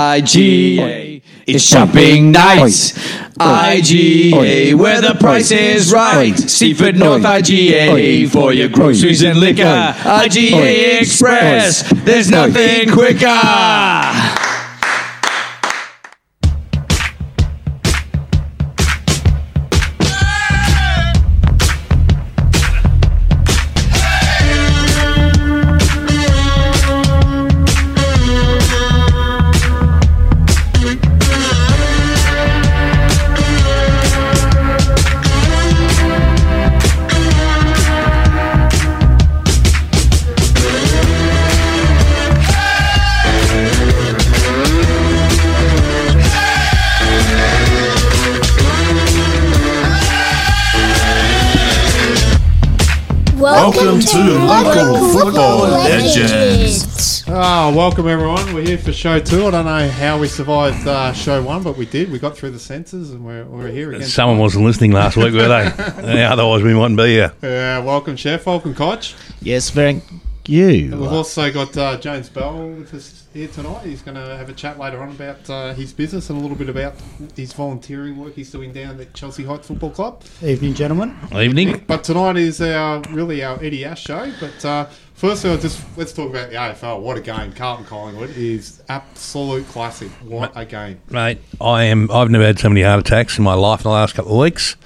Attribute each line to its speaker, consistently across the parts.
Speaker 1: IGA. It's shopping nights. IGA, where the price is right. Seaford North IGA for your groceries and liquor. IGA Express, there's nothing quicker.
Speaker 2: Welcome
Speaker 3: everyone. We're here for show two. I don't know how we survived uh, show one, but we did. We got through the censors and we're, we're here again.
Speaker 4: Someone wasn't listening last week, were they? yeah, otherwise, we mightn't be here.
Speaker 3: Yeah, welcome, Chef. Welcome, Koch.
Speaker 5: Yes, thank you.
Speaker 3: We've also got uh, James Bell with us here tonight. He's going to have a chat later on about uh, his business and a little bit about his volunteering work he's doing down at Chelsea Heights Football Club.
Speaker 6: Evening, gentlemen.
Speaker 4: Evening.
Speaker 3: But tonight is our really our Eddie Ash show. But uh, first, of all, just let's talk about the AFL. What a game! Carlton Collingwood is absolute classic. What a game!
Speaker 4: Mate, I am. I've never had so many heart attacks in my life in the last couple of weeks.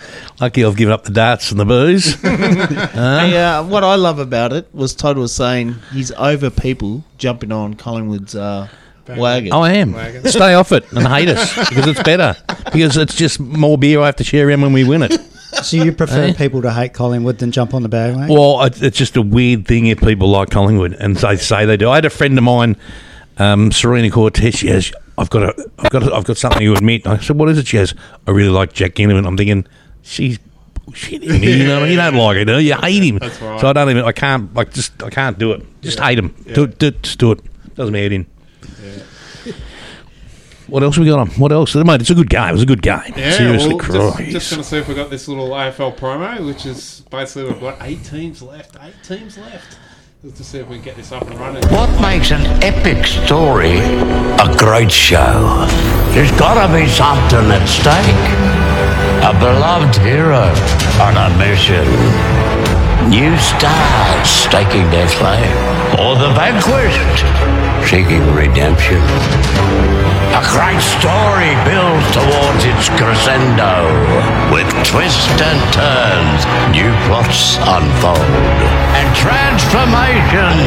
Speaker 4: Lucky I've given up the darts and the booze.
Speaker 5: Hey, uh, what I love about it was Todd was saying he's over people jumping on Collingwood's uh, wagon.
Speaker 4: I am.
Speaker 3: Wagon.
Speaker 4: Stay off it and hate us because it's better. Because it's just more beer I have to share in when we win it.
Speaker 6: So you prefer
Speaker 4: Eh?
Speaker 6: people to hate Collingwood than jump on the bandwagon?
Speaker 4: Well, it- it's just a weird thing if people like Collingwood and they say they do. I had a friend of mine, um, Serena Cortez. She has, I've got a, I've got, a, I've got something to admit. I said, what is it? She has, I really like Jack Ginnivan. I'm thinking, she's bullshitting me. You know, you don't like it, do you? You hate him.
Speaker 3: That's right.
Speaker 4: So I don't even, I can't, like, just, I can't do it. Just hate him. Do it, do it, just do it. Doesn't me head in. What else we got on? What else? Mate, it's a good game. It was a good game.
Speaker 3: Yeah,
Speaker 4: Seriously,
Speaker 3: well, just,
Speaker 4: Christ.
Speaker 3: just going to see if we got this little AFL promo, which is basically we've got eight teams left. Eight teams left. Let's just see if we can get this up and running.
Speaker 7: What makes an epic story a great show? There's gotta be something at stake. A beloved hero on a mission. New stars staking their claim. Or the vanquished seeking redemption. A great story builds towards its crescendo. With twists and turns, new plots unfold. And transformation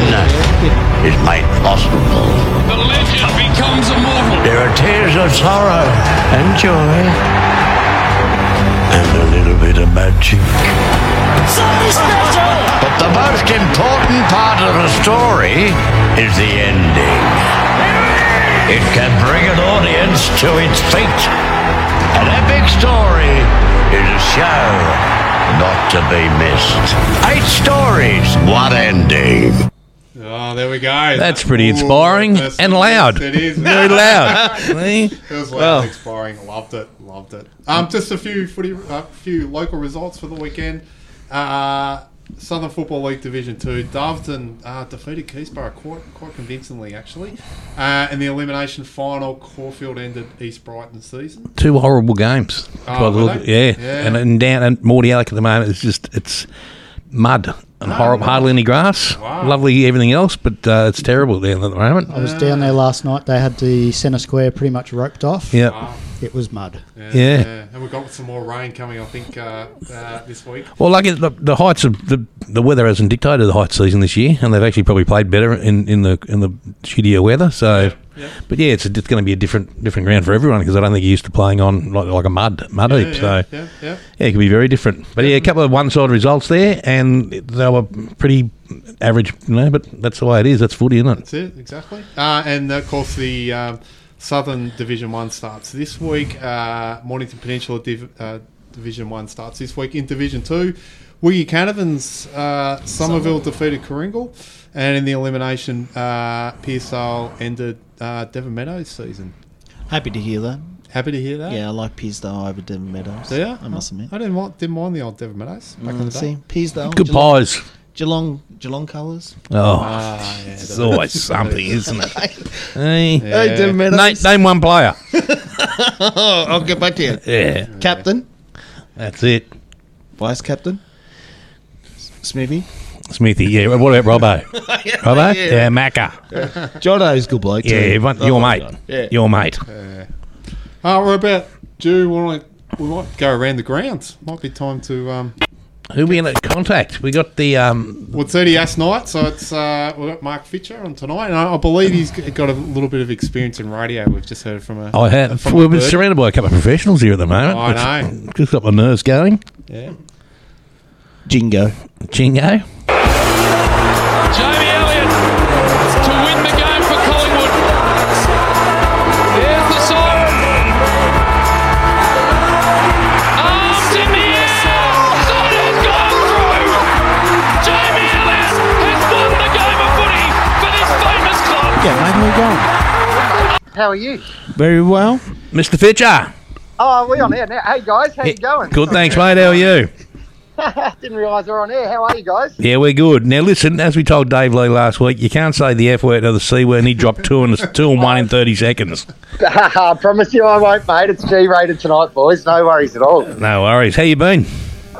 Speaker 7: is made possible.
Speaker 1: The legend becomes immortal.
Speaker 7: There are tears of sorrow and joy. And a little bit of magic. But the most important part of the story is the ending. It can bring an audience to its feet. An epic story is a show not to be missed. Eight stories, one ending.
Speaker 3: Oh, there we go.
Speaker 4: That's pretty
Speaker 3: Ooh,
Speaker 4: inspiring
Speaker 3: that's-
Speaker 4: and loud.
Speaker 3: It is
Speaker 4: Very loud. See?
Speaker 3: It was loud,
Speaker 4: Well.
Speaker 3: inspiring. Loved it. Loved it. Um, just a few footy, a few local results for the weekend. Uh, Southern Football League Division Two, Doveton uh, defeated Keysborough quite, quite convincingly, actually. Uh, in the elimination final, Caulfield ended East Brighton season.
Speaker 4: Two horrible games.
Speaker 3: Oh, were
Speaker 4: look-
Speaker 3: they?
Speaker 4: yeah.
Speaker 3: Yeah.
Speaker 4: And, and down and Mordialloc at the moment is just it's mud and horrible,
Speaker 3: no.
Speaker 4: hardly any grass.
Speaker 3: Wow.
Speaker 4: Lovely everything else, but uh, it's terrible there at the moment.
Speaker 6: I was down there last night. They had the centre square pretty much roped off.
Speaker 4: Yeah.
Speaker 3: Wow.
Speaker 6: It was mud.
Speaker 3: Yeah,
Speaker 4: Yeah.
Speaker 3: And we've got some more rain coming, I think, uh, uh, this week.
Speaker 4: Well, like it- the, the heights of the the weather hasn't dictated the height season this year, and they've actually probably played better in, in the in the shittier weather. So,
Speaker 3: yeah.
Speaker 4: but yeah, it's, it's going to be a different different ground for everyone because I don't think you're used to playing on like, like a mud mud
Speaker 3: Yeah,
Speaker 4: heap.
Speaker 3: yeah,
Speaker 4: So
Speaker 3: yeah, yeah.
Speaker 4: Yeah, it can be very different. But yeah, a couple of one sided results there, and they were pretty average, you know, but that's the way it is. That's footy, isn't it?
Speaker 3: That's it, exactly. Uh, and of course, the um, Southern Division One starts this week. Uh, Mornington Peninsula Div- uh, Division One starts this week. In Division Two, Wiggy Canavans, uh, Somerville defeated Karingal, and in the elimination, uh, Pearcedale ended uh, Devon Meadows' season.
Speaker 5: Happy to hear that.
Speaker 3: Happy to hear that.
Speaker 5: Yeah, I like Pearcedale over Devon Meadows.
Speaker 3: Do ya?
Speaker 5: I must admit.
Speaker 3: I didn't mind, didn't mind the old Devon Meadows back in
Speaker 5: Mm,
Speaker 3: the day.
Speaker 5: see, Pearcedale.
Speaker 4: Good
Speaker 5: Geelong,
Speaker 4: pies.
Speaker 5: Geelong Geelong colours.
Speaker 4: Oh,
Speaker 3: Ah, yeah.
Speaker 4: it's always something, isn't it? Hey,
Speaker 5: Hey, Tim
Speaker 4: name,
Speaker 5: Meadows.
Speaker 4: name one player.
Speaker 5: Oh, I'll get back to you.
Speaker 4: Yeah,
Speaker 5: Captain,
Speaker 4: that's it.
Speaker 5: vice captain, Smithy.
Speaker 4: Smithy, yeah. What about Robbo? Robbo? Yeah, Macca.
Speaker 5: Jono's good bloke.
Speaker 4: Yeah,
Speaker 5: too.
Speaker 4: everyone,
Speaker 5: Oh
Speaker 4: your
Speaker 5: my
Speaker 4: mate.
Speaker 5: God. Yeah.
Speaker 4: Your mate.
Speaker 3: Oh, we're about due. We might, we might go around the grounds. Might be time to. Um,
Speaker 4: Who we going to contact? We got the um,
Speaker 3: well, it's Ass night, so it's uh, we've got Mark Fitcher on tonight, and I, I believe he's got a little bit of experience in radio. We've just heard from a.
Speaker 4: I have.
Speaker 3: from a
Speaker 4: We've been
Speaker 3: bird.
Speaker 4: surrounded by a couple of professionals here at the moment.
Speaker 3: I
Speaker 4: which
Speaker 3: know.
Speaker 4: Just got my nerves going.
Speaker 3: Yeah.
Speaker 5: Jingo.
Speaker 4: Jingo.
Speaker 5: Going?
Speaker 8: How are you?
Speaker 5: Very well.
Speaker 4: Mr. Fitcher.
Speaker 8: Oh, are we on air now? Hey guys, how you going?
Speaker 4: Good, thanks, mate. How are you?
Speaker 8: Didn't realise we're on air. How are you guys?
Speaker 4: Yeah, we're good. Now, listen, as we told Dave Lee last week, you can't say the F word or the C word, and he dropped two and two and one in 30 seconds.
Speaker 8: I promise you I won't, mate. It's G-rated tonight, boys. No worries at all.
Speaker 4: No worries. How you been?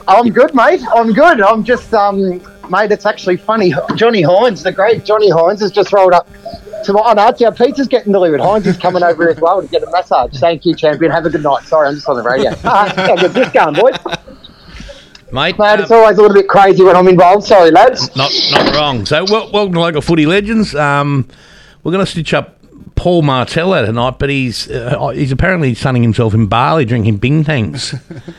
Speaker 8: I'm good, mate. I'm good. I'm just, um, mate. It's actually funny. Johnny Hines, the great Johnny Hines, has just rolled up to my. Oh no, it's our pizza's getting delivered. Hines is coming over here as well to get a massage. Thank you, champion. Have a good night. Sorry, I'm just on the radio. Ah, how good's this going, boys?
Speaker 4: Mate,
Speaker 8: Mate, it's
Speaker 4: um,
Speaker 8: always a little bit crazy when I'm involved. Sorry, lads.
Speaker 4: not, not wrong. So, wel- welcome to Local Footy Legends. Um, we're going to stitch up Paul Martello tonight, but he's uh, he's apparently sunning himself in Bali drinking Bintangs.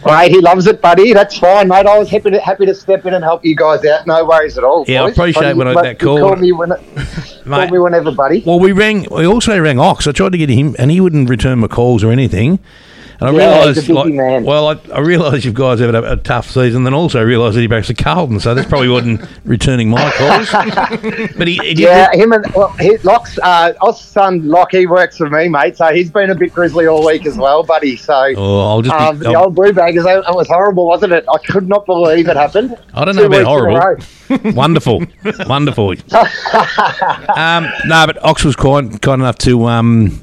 Speaker 8: Mate, he loves it, buddy. That's fine, mate. I was happy to happy to step in and help you guys out. No worries at all.
Speaker 4: Yeah, I
Speaker 8: boys.
Speaker 4: appreciate when I- that call.
Speaker 8: Call me when, call me whenever, buddy.
Speaker 4: Well, we rang. We also rang Ox. I tried to get him, and he wouldn't return my calls or anything. And I
Speaker 8: Yeah,
Speaker 4: realised, like,
Speaker 8: man.
Speaker 4: well, I, I realised you guys have had a, a tough season. Then also realised that he backs a Carlton, so that's probably wasn't returning my calls. but he, he.
Speaker 8: Yeah, him and well, he, Locke's uh, Oz son Locke, he works for me, mate. So he's been a bit grizzly all week as well, buddy. So
Speaker 4: Oh, I'll just. Be,
Speaker 8: um, the
Speaker 4: I'll-
Speaker 8: old blue baggers, that was horrible, wasn't it? I could not believe it happened.
Speaker 4: I don't
Speaker 8: Two
Speaker 4: know about
Speaker 8: weeks in a
Speaker 4: horrible. Wonderful, wonderful. um, no, but Ox was kind, kind enough to um,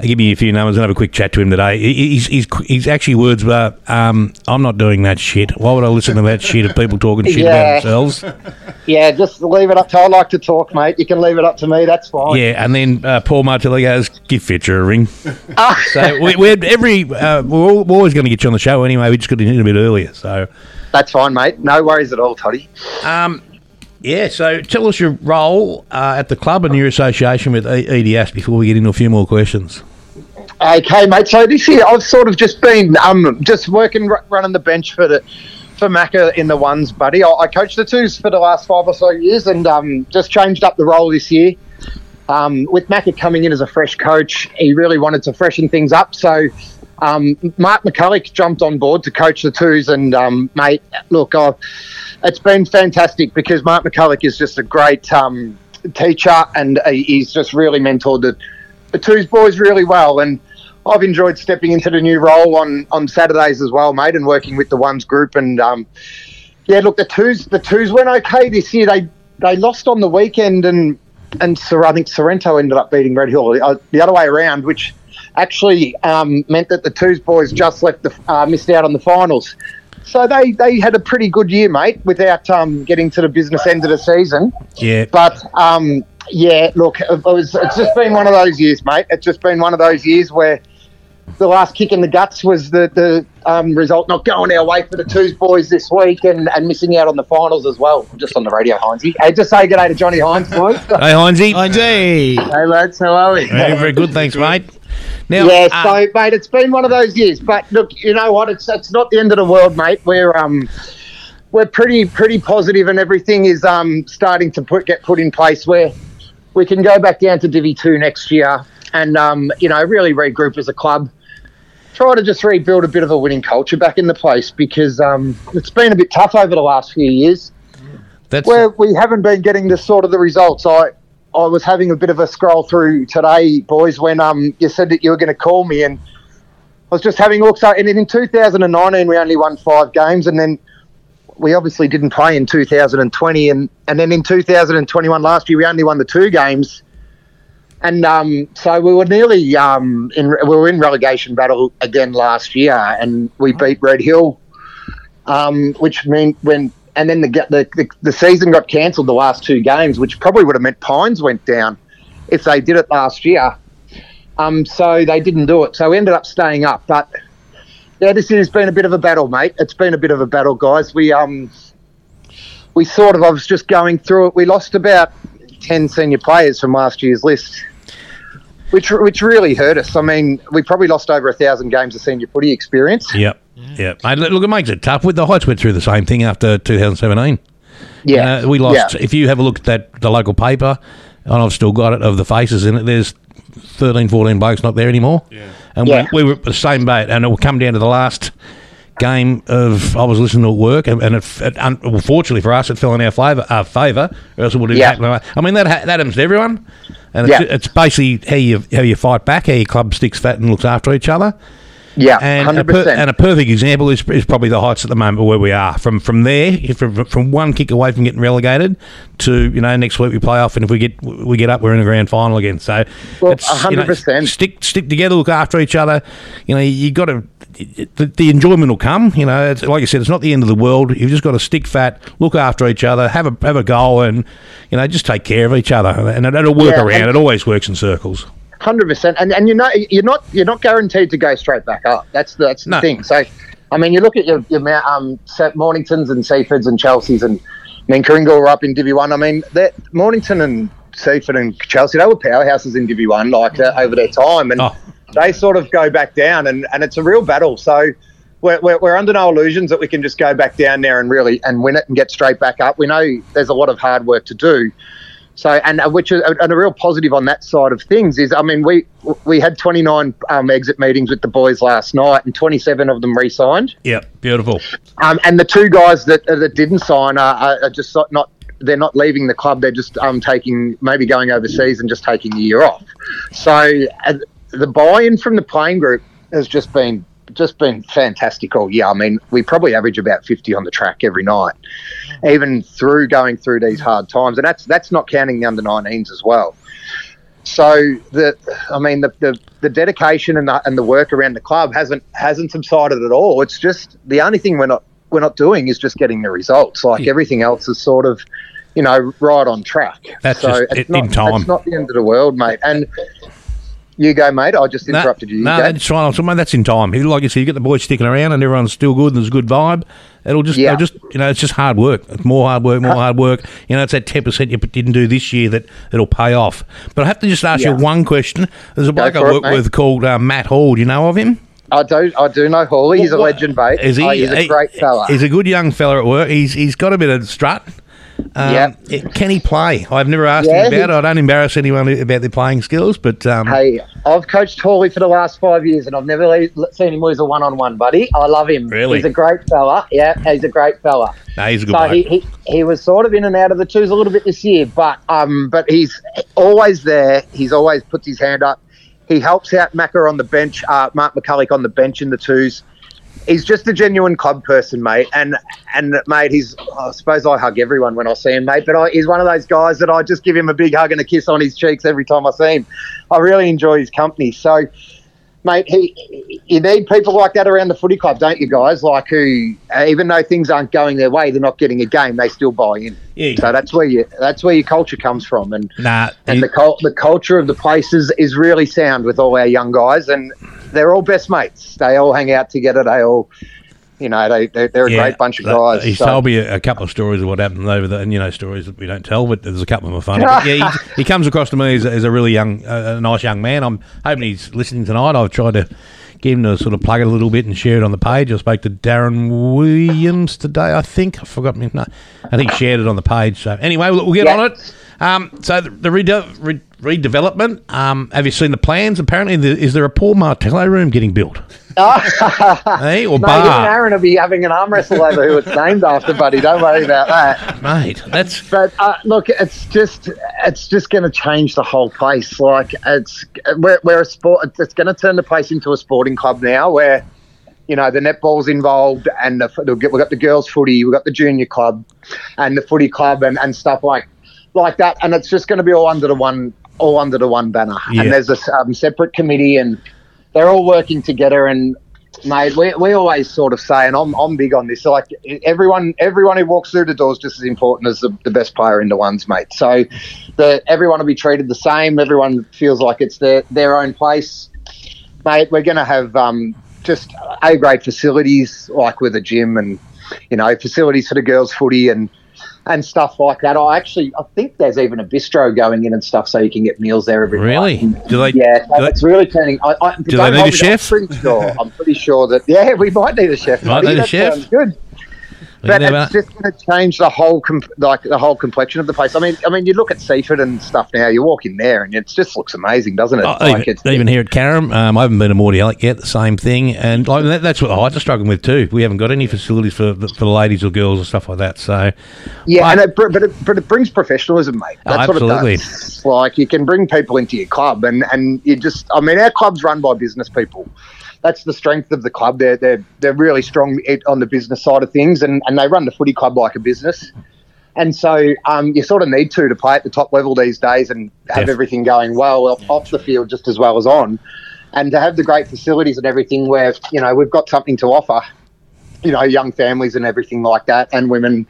Speaker 4: give me a few numbers and have a quick chat to him today. He- He's, he's, he's actually words were, um, I'm not doing that shit. Why would I listen to that shit of people talking shit
Speaker 8: Yeah.
Speaker 4: about themselves?
Speaker 8: Yeah, just leave it up to. I like to talk, mate. You can leave it up to me. That's fine.
Speaker 4: Yeah, and then uh, Paul Martello goes, "Give Fitcher a ring." so we, we're every uh, we're, all, we're always going to get you on the show anyway. We just got in a bit earlier. So
Speaker 8: That's fine, mate. No worries at all, Toddy.
Speaker 4: um, yeah. So tell us your role uh, at the club and your association with EDS before we get into a few more questions.
Speaker 8: Okay, mate. So this year I've sort of just been um just working r- running the bench for the for Macca in the ones, buddy. I, I coached the twos for the last five or so years, and um just changed up the role this year. Um, with Macca coming in as a fresh coach, he really wanted to freshen things up. So um, Mark McCulloch jumped on board to coach the twos, and um, mate, look, i it's been fantastic because Mark McCulloch is just a great um, teacher, and he's just really mentored the the twos boys really well. And I've enjoyed stepping into the new role on, on Saturdays as well, mate, and working with the ones group. And um, yeah, look, the twos the twos went okay this year. They they lost on the weekend, and and I think Sorrento ended up beating Red Hill uh, the other way around, which actually um, meant that the twos boys just left the uh, missed out on the finals. So they, they had a pretty good year, mate, without um, getting to the business end of the season.
Speaker 4: Yeah,
Speaker 8: But um, yeah, look, it was, it's just been one of those years, mate. It's just been one of those years where the last kick in the guts was the the um, result not going our way for the twos boys this week and, and missing out on the finals as well. Just on the radio, Heinzie. Hey, just say good day to Johnny Hines, boys.
Speaker 4: hey Heinzie.
Speaker 5: Hey,
Speaker 8: hey, lads, how are we?
Speaker 4: Very, very good, thanks, mate. Now,
Speaker 8: Yeah,
Speaker 4: uh,
Speaker 8: so mate, it's been one of those years. But look, you know what? It's it's not the end of the world, mate. We're um we're pretty pretty positive, and everything is um starting to put get put in place where we can go back down to Divi two next year, and um you know really regroup as a club. Try to just rebuild a bit of a winning culture back in the place because um, it's been a bit tough over the last few years
Speaker 4: that's
Speaker 8: where we haven't been getting the sort of the results. I I was having a bit of a scroll through today, boys, when um you said that you were going to call me, and I was just having a look. So, and in 2019, we only won five games, and then we obviously didn't play in 2020, and and then in 2021 last year we only won the two games, and um, so we were nearly um, in we were in relegation battle again last year, and we beat Red Hill, um, which meant when and then the, the the season got cancelled the last two games, which probably would have meant Pines went down if they did it last year. Um, so they didn't do it. So we ended up staying up, but yeah, this year's been a bit of a battle, mate. It's been a bit of a battle, guys. We um, we sort of. I was just going through it. We lost about ten senior players from last year's list, which which really hurt us. I mean, we probably lost over a thousand games of senior footy experience.
Speaker 4: Yep. Yep. Mate, look, it makes it tough. With the Heights went through the same thing after 2017.
Speaker 8: Yeah,
Speaker 4: Uh, we lost.
Speaker 8: Yeah.
Speaker 4: If you have a look at that, the local paper, and I've still got it of the faces in it. There's 13, 14 blokes not there anymore. Yeah. And
Speaker 8: Yeah.
Speaker 4: we, we were the same boat, and it will come down to the last game of I was listening to it at work, and, and it, it un, well, fortunately for us, it fell in our favour. Uh, favour, or else it would have
Speaker 8: Yeah.
Speaker 4: happened. I mean, that ha- that happens to everyone, and it's,
Speaker 8: Yeah.
Speaker 4: it's basically how you how you fight back, how your club sticks fat and looks after each other.
Speaker 8: Yeah,
Speaker 4: And a, per, and a perfect example is, is probably the heights at the moment where we are. From from there, from, from one kick away from getting relegated to you know next week we play off, and if we get we get up, we're in the grand final again. So
Speaker 8: Well,
Speaker 4: it's, you know,
Speaker 8: 100%.
Speaker 4: stick stick together, look after each other. You know you got to. The, the enjoyment will come. You know, it's, like I said, it's not the end of the world. You've just got to stick fat, look after each other, have a have a goal, and you know just take care of each other, and it, it'll work
Speaker 8: Yeah,
Speaker 4: around. it always works in circles.
Speaker 8: Hundred percent, and and you know you're not you're not guaranteed to go straight back up. That's the, that's the
Speaker 4: No.
Speaker 8: thing. So, I mean, you look at your your um Morningtons and Seafords and Chelsea's, and I mean Karingal were up in Divi One. I mean, that Mornington and Seaford and Chelsea they were powerhouses in Divi One, like uh, over their time, and
Speaker 4: Oh.
Speaker 8: they sort of go back down, and and it's a real battle. So. We're, we're, we're under no illusions that we can just go back down there and really and win it and get straight back up. We know there's a lot of hard work to do, so, and uh, which is and a real positive on that side of things is, I mean, we we had 29 um, exit meetings with the boys last night, and 27 of them re-signed.
Speaker 4: Yep, beautiful.
Speaker 8: Um, and the two guys that uh, that didn't sign are, are, just not. They're not leaving the club. They're just um, taking maybe going overseas and just taking a year off. So uh, the buy-in from the playing group has just been just been fantastic all year. I mean, we probably average about 50 on the track every night, even through going through these hard times, and that's that's not counting the under 19s as well. So the, I mean, the, the, the dedication and the, and the work around the club hasn't hasn't subsided at all. It's just the only thing we're not we're not doing is just getting the results. Like everything else is sort of, you know, right on track.
Speaker 4: That's
Speaker 8: so
Speaker 4: just
Speaker 8: it's
Speaker 4: in-
Speaker 8: not,
Speaker 4: in time.
Speaker 8: It's not the end of the world, mate. And you go, mate. I just interrupted you. You
Speaker 4: No,
Speaker 8: go.
Speaker 4: that's fine. So, mate, that's in time. Like you said, you get the boys sticking around and everyone's still good and there's a good vibe. It'll just,
Speaker 8: Yeah.
Speaker 4: just, you know, it's just hard work. It's more hard work, more hard work. You know, it's that ten percent you didn't do this year that it'll pay off. But I have to just ask
Speaker 8: Yeah.
Speaker 4: you one question. There's a bloke I
Speaker 8: for it,
Speaker 4: work with called uh, Matt Hall. Do you know of him?
Speaker 8: I do. I do know Hawley. He's a legend, mate.
Speaker 4: Is he?
Speaker 8: Oh, he's a
Speaker 4: he-
Speaker 8: great fella.
Speaker 4: He's a good young fella at work. He's he's got a bit of strut. Um,
Speaker 8: Yep.
Speaker 4: it- Can he play? I've never asked
Speaker 8: Yeah,
Speaker 4: him
Speaker 8: he-
Speaker 4: about it. I don't embarrass anyone about their playing skills, but um,
Speaker 8: Hey, I've coached Hawley for the last five years, and I've never le- seen him lose a one-on-one, buddy. I love him.
Speaker 4: Really?
Speaker 8: He's a great fella. Yeah, he's a great fella.
Speaker 4: no, he's a good
Speaker 8: So he, he he was sort of in and out of the twos a little bit this year, but um, but he's always there. He's always puts his hand up. He helps out Macca on the bench, uh, Mark McCulloch on the bench in the twos. He's just a genuine club person, mate. And and mate, he's I suppose I hug everyone when I see him, mate. But I, he's one of those guys that I just give him a big hug and a kiss on his cheeks every time I see him. I really enjoy his company. So mate, he, you need people like that around the footy club, don't you, guys? Like who, even though things aren't going their way, they're not getting a game, they still buy in.
Speaker 4: Yeah.
Speaker 8: So that's where you that's where your culture comes from, and
Speaker 4: nah,
Speaker 8: and
Speaker 4: he-
Speaker 8: the cul- the culture of the place is, is really sound with all our young guys, and they're all best mates. They all hang out together. They all, you know, they they're, they're a great bunch of guys.
Speaker 4: He's
Speaker 8: So-
Speaker 4: told me a, a couple of stories of what happened over the, and you know, stories that we don't tell, but there's a couple of them are funny. But yeah, he, he comes across to me as, a- as a really young, uh, a nice young man. I'm hoping he's listening tonight. I've tried to get him to sort of plug it a little bit and share it on the page. I spoke to Darren Williams today, I think. I forgot me. No, I think he shared it on the page. So anyway, we'll, we'll get
Speaker 8: Yeah.
Speaker 4: on it. Um, so the, the rede- re- redevelopment. Um, have you seen the plans? Apparently, the, is there a Paul Martello room getting built? hey, or
Speaker 8: Mate,
Speaker 4: bar,
Speaker 8: Aaron will be having an arm wrestle over who it's named after, buddy. Don't worry about that.
Speaker 4: mate? That's
Speaker 8: But uh, look, it's just it's just going to change the whole place. Like it's we're, we're a sport. It's going to turn the place into a sporting club now, where you know, the netball's involved, and the, the, we've got the girls' footy, we've got the junior club, and the footy club, and, and stuff like like that. And it's just going to be all under the one all under the one banner.
Speaker 4: Yeah.
Speaker 8: And there's a um, separate committee, and they're all working together. And mate, we, we always sort of say, and I'm, I'm big on this. Like everyone, everyone who walks through the door is just as important as the, the best player in the ones, mate. So the everyone will be treated the same. Everyone feels like it's their their own place, mate. We're going to have um, just a grade facilities like with a gym and you know facilities for the girls' footy and and stuff like that. I actually, I think there's even a bistro going in and stuff, so you can get meals there every
Speaker 4: Really?
Speaker 8: night.
Speaker 4: Do they?
Speaker 8: Yeah, so
Speaker 4: do they-
Speaker 8: it's really turning. I, I,
Speaker 4: do they need a chef?
Speaker 8: I'm pretty sure. I'm pretty sure that yeah, we might need a chef.
Speaker 4: Might
Speaker 8: buddy.
Speaker 4: need a
Speaker 8: That
Speaker 4: chef.
Speaker 8: sounds Good. But it's just going to change the whole com- like the whole complexion of the place. I mean, I mean, you look at Seaford and stuff now. You walk in there and it just looks amazing, doesn't it?
Speaker 4: Oh,
Speaker 8: like
Speaker 4: even, even here at Carrum, um, I haven't been to Mordialloc yet. The same thing, and like that, that's what the Heights are struggling with too. We haven't got any facilities for the, for the ladies or girls or stuff like that. So
Speaker 8: Yeah,
Speaker 4: But-
Speaker 8: and it, but it, but it brings professionalism, mate.
Speaker 4: Oh,
Speaker 8: That's what
Speaker 4: absolutely.
Speaker 8: it does. Like you can bring people into your club, and and you just, I mean, our club's run by business people. That's the strength of the club. They're they're they're really strong on the business side of things, and and they run the footy club like a business. And so um, you sort of need to to play at the top level these days and have everything going well off, off the field just as well as on, and to have the great facilities and everything where you know we've got something to offer you know, young families and everything like that, and women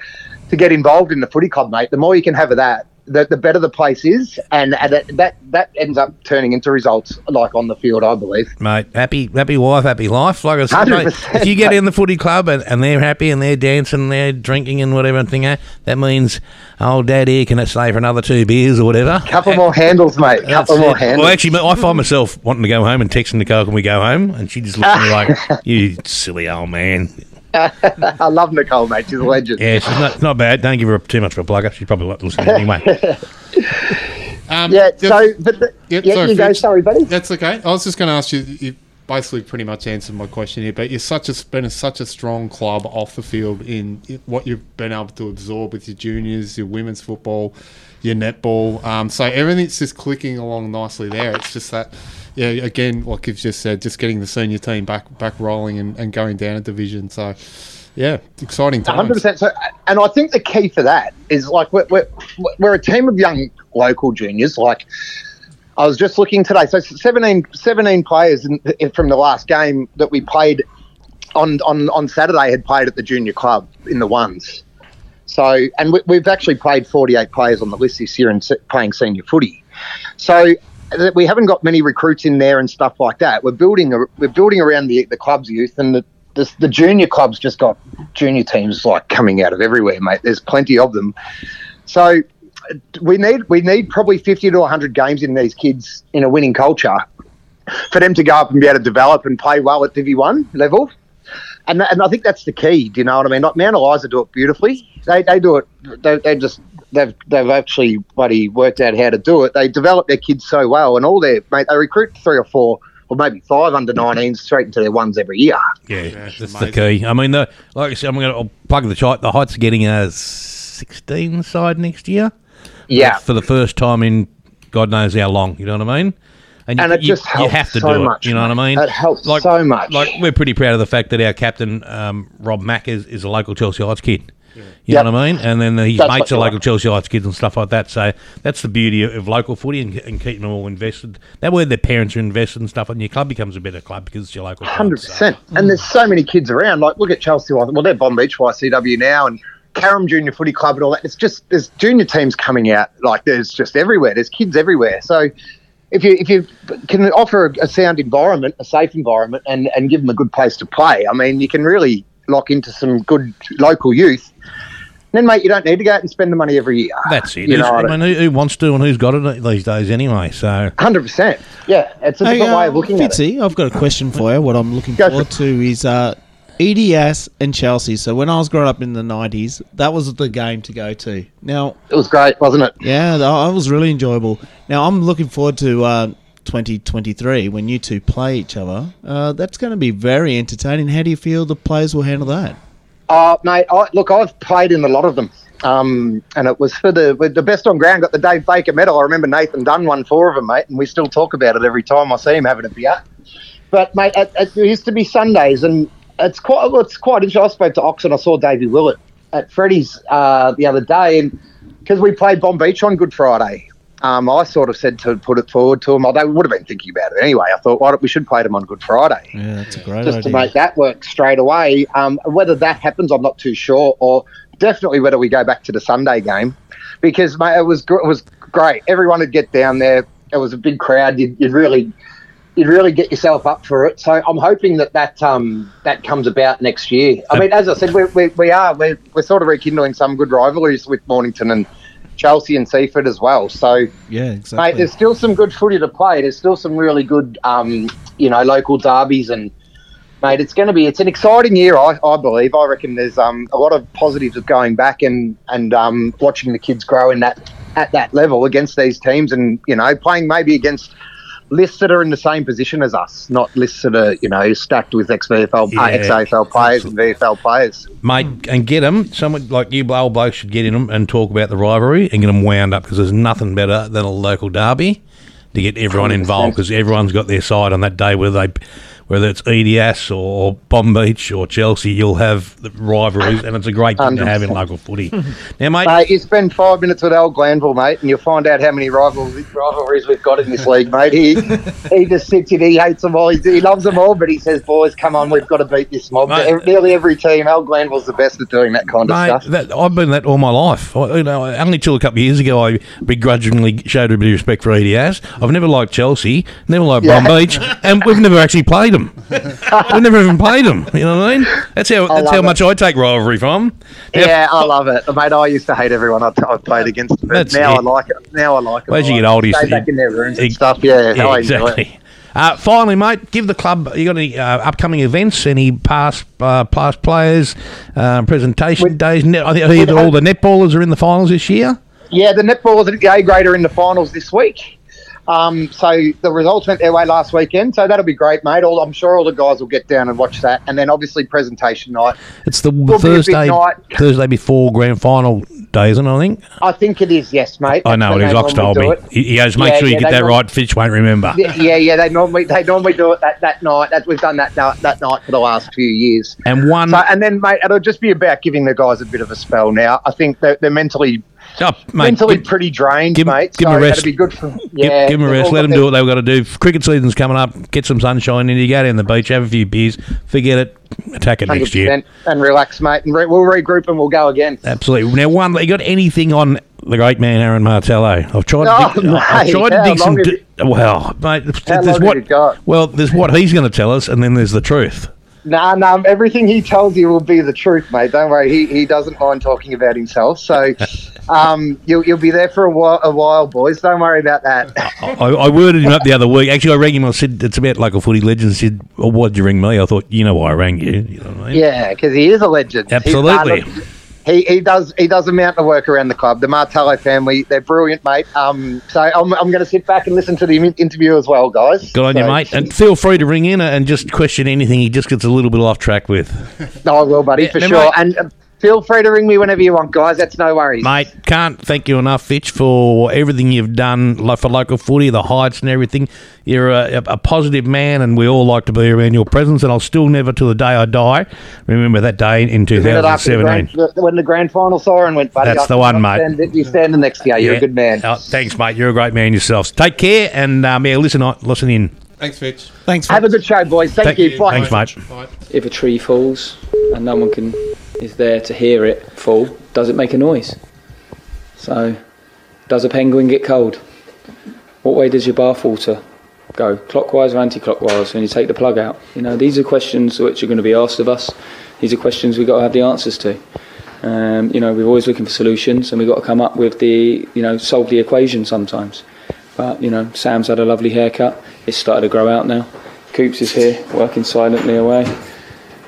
Speaker 8: to get involved in the footy club, mate. The more you can have of that, the, the better the place is, and, and that, that that ends up turning into results like on the field, I believe.
Speaker 4: mate, happy happy wife, happy life. Like I said, mate,
Speaker 8: 100%,
Speaker 4: if you get in the footy club and, and they're happy and they're dancing, and they're drinking and whatever thing, eh, that means old dad here can stay for another two beers or whatever.
Speaker 8: Couple more handles, mate. Couple more handles.
Speaker 4: Well, actually, I find myself wanting to go home and texting Nicole, "Can we go home?" And she just looks at me like, "You silly old man."
Speaker 8: I love Nicole, mate. She's a legend.
Speaker 4: Yeah, she's not not bad. Don't give her too much of a plugger. She's probably not listening anyway.
Speaker 3: Um,
Speaker 8: Yeah.
Speaker 3: just-
Speaker 8: So, but the,
Speaker 3: Yep,
Speaker 8: yeah,
Speaker 3: sorry,
Speaker 8: you go.
Speaker 3: Fitz.
Speaker 8: Sorry, buddy.
Speaker 3: That's okay. I was just going to ask you. You basically pretty much answered my question here, but you're such a been a, such a strong club off the field in what you've been able to absorb with your juniors, your women's football, your netball. Um, so everything's just clicking along nicely there. It's just that, yeah. Again, like you've just said, just getting the senior team back back rolling and, and going down a division. So, yeah, exciting times.
Speaker 8: hundred percent. So, and I think the key for that is like we're, we're we're a team of young local juniors. Like I was just looking today, so 17, 17 players in, in- from the last game that we played on on on Saturday had played at the junior club in the ones. So, and we, we've actually played forty eight players on the list this year and se- playing senior footy. So. We haven't got many recruits in there and stuff like that. We're building, a, we're building around the the club's youth, and the, the the junior clubs just got junior teams like coming out of everywhere, mate. There's plenty of them. So we need we need probably 50 to 100 games in these kids in a winning culture for them to go up and be able to develop and play well at Divi One level. And, and I think that's the key. Do you know what I mean? Like Mount Eliza do it beautifully. They, they do it. They, they just they've they've actually bloody worked out how to do it. They develop their kids so well, and all their mate. They recruit three or four or maybe five under 19s straight into their ones every year.
Speaker 4: Yeah,
Speaker 3: it's
Speaker 4: that's the key. I mean, the like I said, I'm going to plug the height. The Heights are getting a 16 side next year.
Speaker 8: Yeah.
Speaker 4: for the first time in God knows how long. You know what I mean? You,
Speaker 8: And it
Speaker 4: you,
Speaker 8: just
Speaker 4: you
Speaker 8: helps
Speaker 4: have to
Speaker 8: so
Speaker 4: do
Speaker 8: much,
Speaker 4: it. You know what I mean?
Speaker 8: mate. It helps so much.
Speaker 4: Like we're pretty proud of the fact that our captain um, Rob Mack is, is a local Chelsea Heights kid. You
Speaker 8: Yep.
Speaker 4: know what I mean? And then his
Speaker 8: That's
Speaker 4: mates are local
Speaker 8: want.
Speaker 4: Chelsea Heights kids and stuff like that. So that's the beauty of, of local footy and, and keeping them all invested. That way their parents are invested and stuff, and your club becomes a better club because it's your local club.
Speaker 8: Hundred
Speaker 4: So-
Speaker 8: percent. And there's so many kids around. Like look at Chelsea. Well, they're Bonbeach YCW now, and Carrum Junior Footy Club and all that. It's just there's junior teams coming out. Like there's just everywhere. There's kids everywhere. So if you if you can offer a, a sound environment, a safe environment, and and give them a good place to play, I mean, you can really lock into some good local youth. Then, mate, you don't need to go out and spend the money every year.
Speaker 4: That's it.
Speaker 8: You
Speaker 4: Who's-
Speaker 8: know,
Speaker 4: I mean, who, who wants to and who's got it these days anyway? So
Speaker 8: hundred percent. Yeah, it's a
Speaker 5: Hey,
Speaker 8: different
Speaker 5: uh,
Speaker 8: way of looking at it.
Speaker 5: Fitzy, I've got a question for you. What I'm looking
Speaker 8: Go
Speaker 5: forward
Speaker 8: it.
Speaker 5: to is uh, EDS and Chelsea. So when I was growing up in the 90s, that was the game to go to. Now,
Speaker 8: It was great, wasn't it?
Speaker 5: yeah, that that was really enjoyable. Now, I'm looking forward to uh, 2023 when you two play each other. Uh, that's going to be very entertaining. How do you feel the players will handle that?
Speaker 8: Oh, mate, I, look, I've played in a lot of them. Um, and it was for the with the best on ground. Got the Dave Baker medal. I remember Nathan Dunn won four of them, mate, and we still talk about it every time I see him having a beer. But mate, it, it used to be Sundays, and it's quite it's quite interesting. I spoke to Ox and I saw Davey Willett at Freddie's uh, the other day, and because we played Bonbeach on Good Friday, um, I sort of said to put it forward to them. They would have been thinking about it anyway. I thought, why don't we should play them on Good Friday?
Speaker 5: Yeah, that's a great
Speaker 8: just
Speaker 5: idea.
Speaker 8: to make that work straight away. Um, whether that happens, I'm not too sure, or definitely whether we go back to the Sunday game, because mate, it was gr- it was great. Everyone would get down there. It was a big crowd. You'd, you'd really you'd really get yourself up for it. So I'm hoping that that um, that comes about next year. I mean, as I said, we, we, we are we're, we're sort of rekindling some good rivalries with Mornington and Chelsea and Seaford as well. So
Speaker 5: yeah,
Speaker 8: Mate, there's still some good footy to play. There's still some really good, um, you know, local derbies, and mate, it's going to be it's an exciting year. I, I believe. I reckon there's um, a lot of positives of going back and and um, watching the kids grow in that at that level against these teams, and you know, playing maybe against lists that are in the same position as us, not lists that are you know stacked with ex VFL,
Speaker 4: Yeah,
Speaker 8: ex AFL players and VFL players.
Speaker 4: mate, and get them. Someone like you, old blokes, should get in them and talk about the rivalry and get them wound up because there's nothing better than a local derby to get everyone involved because everyone's got their side on that day. Whether they, whether it's EDS or Bonbeach or Chelsea, you'll have the rivalries, and it's a great thing to have in local footy. now, mate,
Speaker 8: Mate, you spend five minutes with Al Glanville, mate, and you'll find out how many rivalries, rivalries we've got in this league, mate. He he just sits in, he hates them all, he, he loves them all, but he says, "Boys, come on, we've got to beat this mob."
Speaker 4: Mate.
Speaker 8: Ev- Nearly every team, Al Glanville's the best at doing that kind of
Speaker 4: Mate,
Speaker 8: stuff.
Speaker 4: that, I've been that all my life. I, you know, only till a couple of years ago, I begrudgingly showed a bit of respect for EDS. I've never liked Chelsea, never liked
Speaker 8: Yeah.
Speaker 4: Bonbeach, and we've never actually played them. We've never even played them. You know what I mean? That's how that's how
Speaker 8: it.
Speaker 4: much I take rivalry from. Now,
Speaker 8: Yeah, I love it, mate. I used to hate everyone I, I played against, but now
Speaker 4: it.
Speaker 8: I like it. Now I like it.
Speaker 4: As you get older, you
Speaker 8: stay back in their rooms and stuff. Yeah,
Speaker 4: Yeah,
Speaker 8: I enjoy it.
Speaker 4: exactly. Uh, finally, mate, give the club. You got any uh, upcoming events? Any past uh, past players? Uh, presentation
Speaker 8: We-
Speaker 4: days? Ne- I think I hear that all the netballers are in the finals this year.
Speaker 8: Yeah, the netballers at the A grade are in the finals this week. Um, so the results went their way last weekend, so that'll be great, mate. All, I'm sure all the guys will get down and watch that, and then obviously presentation night.
Speaker 4: It's the
Speaker 8: big
Speaker 4: Thursday
Speaker 8: night.
Speaker 4: Thursday before grand final day, isn't it? I think.
Speaker 8: I think it is, yes, mate.
Speaker 4: I know it is. Ox told me. He, he goes, make
Speaker 8: Yeah,
Speaker 4: sure you
Speaker 8: yeah,
Speaker 4: get that
Speaker 8: norm-
Speaker 4: right. Fitch won't remember.
Speaker 8: Yeah, yeah, yeah. They normally they normally do it that, that night. That we've done that that, that night for the last few years.
Speaker 4: And one,
Speaker 8: So, and then, mate, it'll just be about giving the guys a bit of a spell now. I think they're, they're mentally
Speaker 4: oh, mate,
Speaker 8: mentally
Speaker 4: give,
Speaker 8: pretty drained,
Speaker 4: give
Speaker 8: mate.
Speaker 4: give
Speaker 8: so
Speaker 4: a rest.
Speaker 8: Be good for
Speaker 4: give,
Speaker 8: yeah.
Speaker 4: give 'em a rest. Let them do what they've got to do. Cricket season's coming up. Get some sunshine in. You go down the beach, have a few beers, forget it, attack it next year.
Speaker 8: and relax, mate. And re- we'll regroup and we'll go again.
Speaker 4: Absolutely. Now, one, you got anything on the great man Aaron Martello? I've tried.
Speaker 8: Oh,
Speaker 4: to dig, I've
Speaker 8: mate,
Speaker 4: tried to dig some.
Speaker 8: long have
Speaker 4: Di- well, mate, there's what. Well, there's what he's going to tell us, and then there's the truth.
Speaker 8: Nah, nah. Everything he tells you will be the truth, mate. Don't worry. He, he doesn't mind talking about himself. So, um, you'll you'll be there for a while, a while, boys. Don't worry about that.
Speaker 4: I, I worded him up the other week. Actually, I rang him. I said it's about local footy legends. He said, well, "Why'd you ring me?" I thought, you know why I rang you. You know what I mean?
Speaker 8: Yeah, because he is a legend.
Speaker 4: Absolutely.
Speaker 8: he, he does he does a mountain of work around the club. The Martello family, they're brilliant, mate. Um, so I'm, I'm going to sit back and listen to the interview as well, guys.
Speaker 4: Good on you, mate. And feel free to ring in and just question anything he just gets a little bit off track with.
Speaker 8: No, I will, buddy,
Speaker 4: Yeah,
Speaker 8: for sure.
Speaker 4: mate.
Speaker 8: And feel free to ring me whenever you want, guys. That's no worries.
Speaker 4: Mate, can't thank you enough, Fitch, for everything you've done for local footy, the heights and everything. You're a, a positive man, and we all like to be around your presence. And I'll still never, till the day I die, remember that day in
Speaker 8: The minute after the
Speaker 4: 2017.
Speaker 8: grand, when the grand final siren went, buddy.
Speaker 4: That's
Speaker 8: I-
Speaker 4: the one, mate.
Speaker 8: stand- You're standing next to you. You're a good man.
Speaker 4: Oh, thanks, mate. You're a great man yourself. Take care, and um, yeah, listen, on- listen in.
Speaker 3: Thanks, Fitch.
Speaker 5: Thanks.
Speaker 8: Have a good show, boys. Thank,
Speaker 4: Thank
Speaker 8: you.
Speaker 4: you.
Speaker 8: Bye.
Speaker 4: Thanks, mate.
Speaker 3: Bye.
Speaker 9: if a tree falls and no one can is there to hear it fall, does it make a noise? So, does a penguin get cold? What way does your bath water go? Clockwise or anti-clockwise when you take the plug out? You know, these are questions which are going to be asked of us. These are questions we've got to have the answers to. Um, you know, we're always looking for solutions, and we've got to come up with the, you know, solve the equation sometimes. But you know, Sam's had a lovely haircut. It's started to grow out now. Coops is here, working silently away.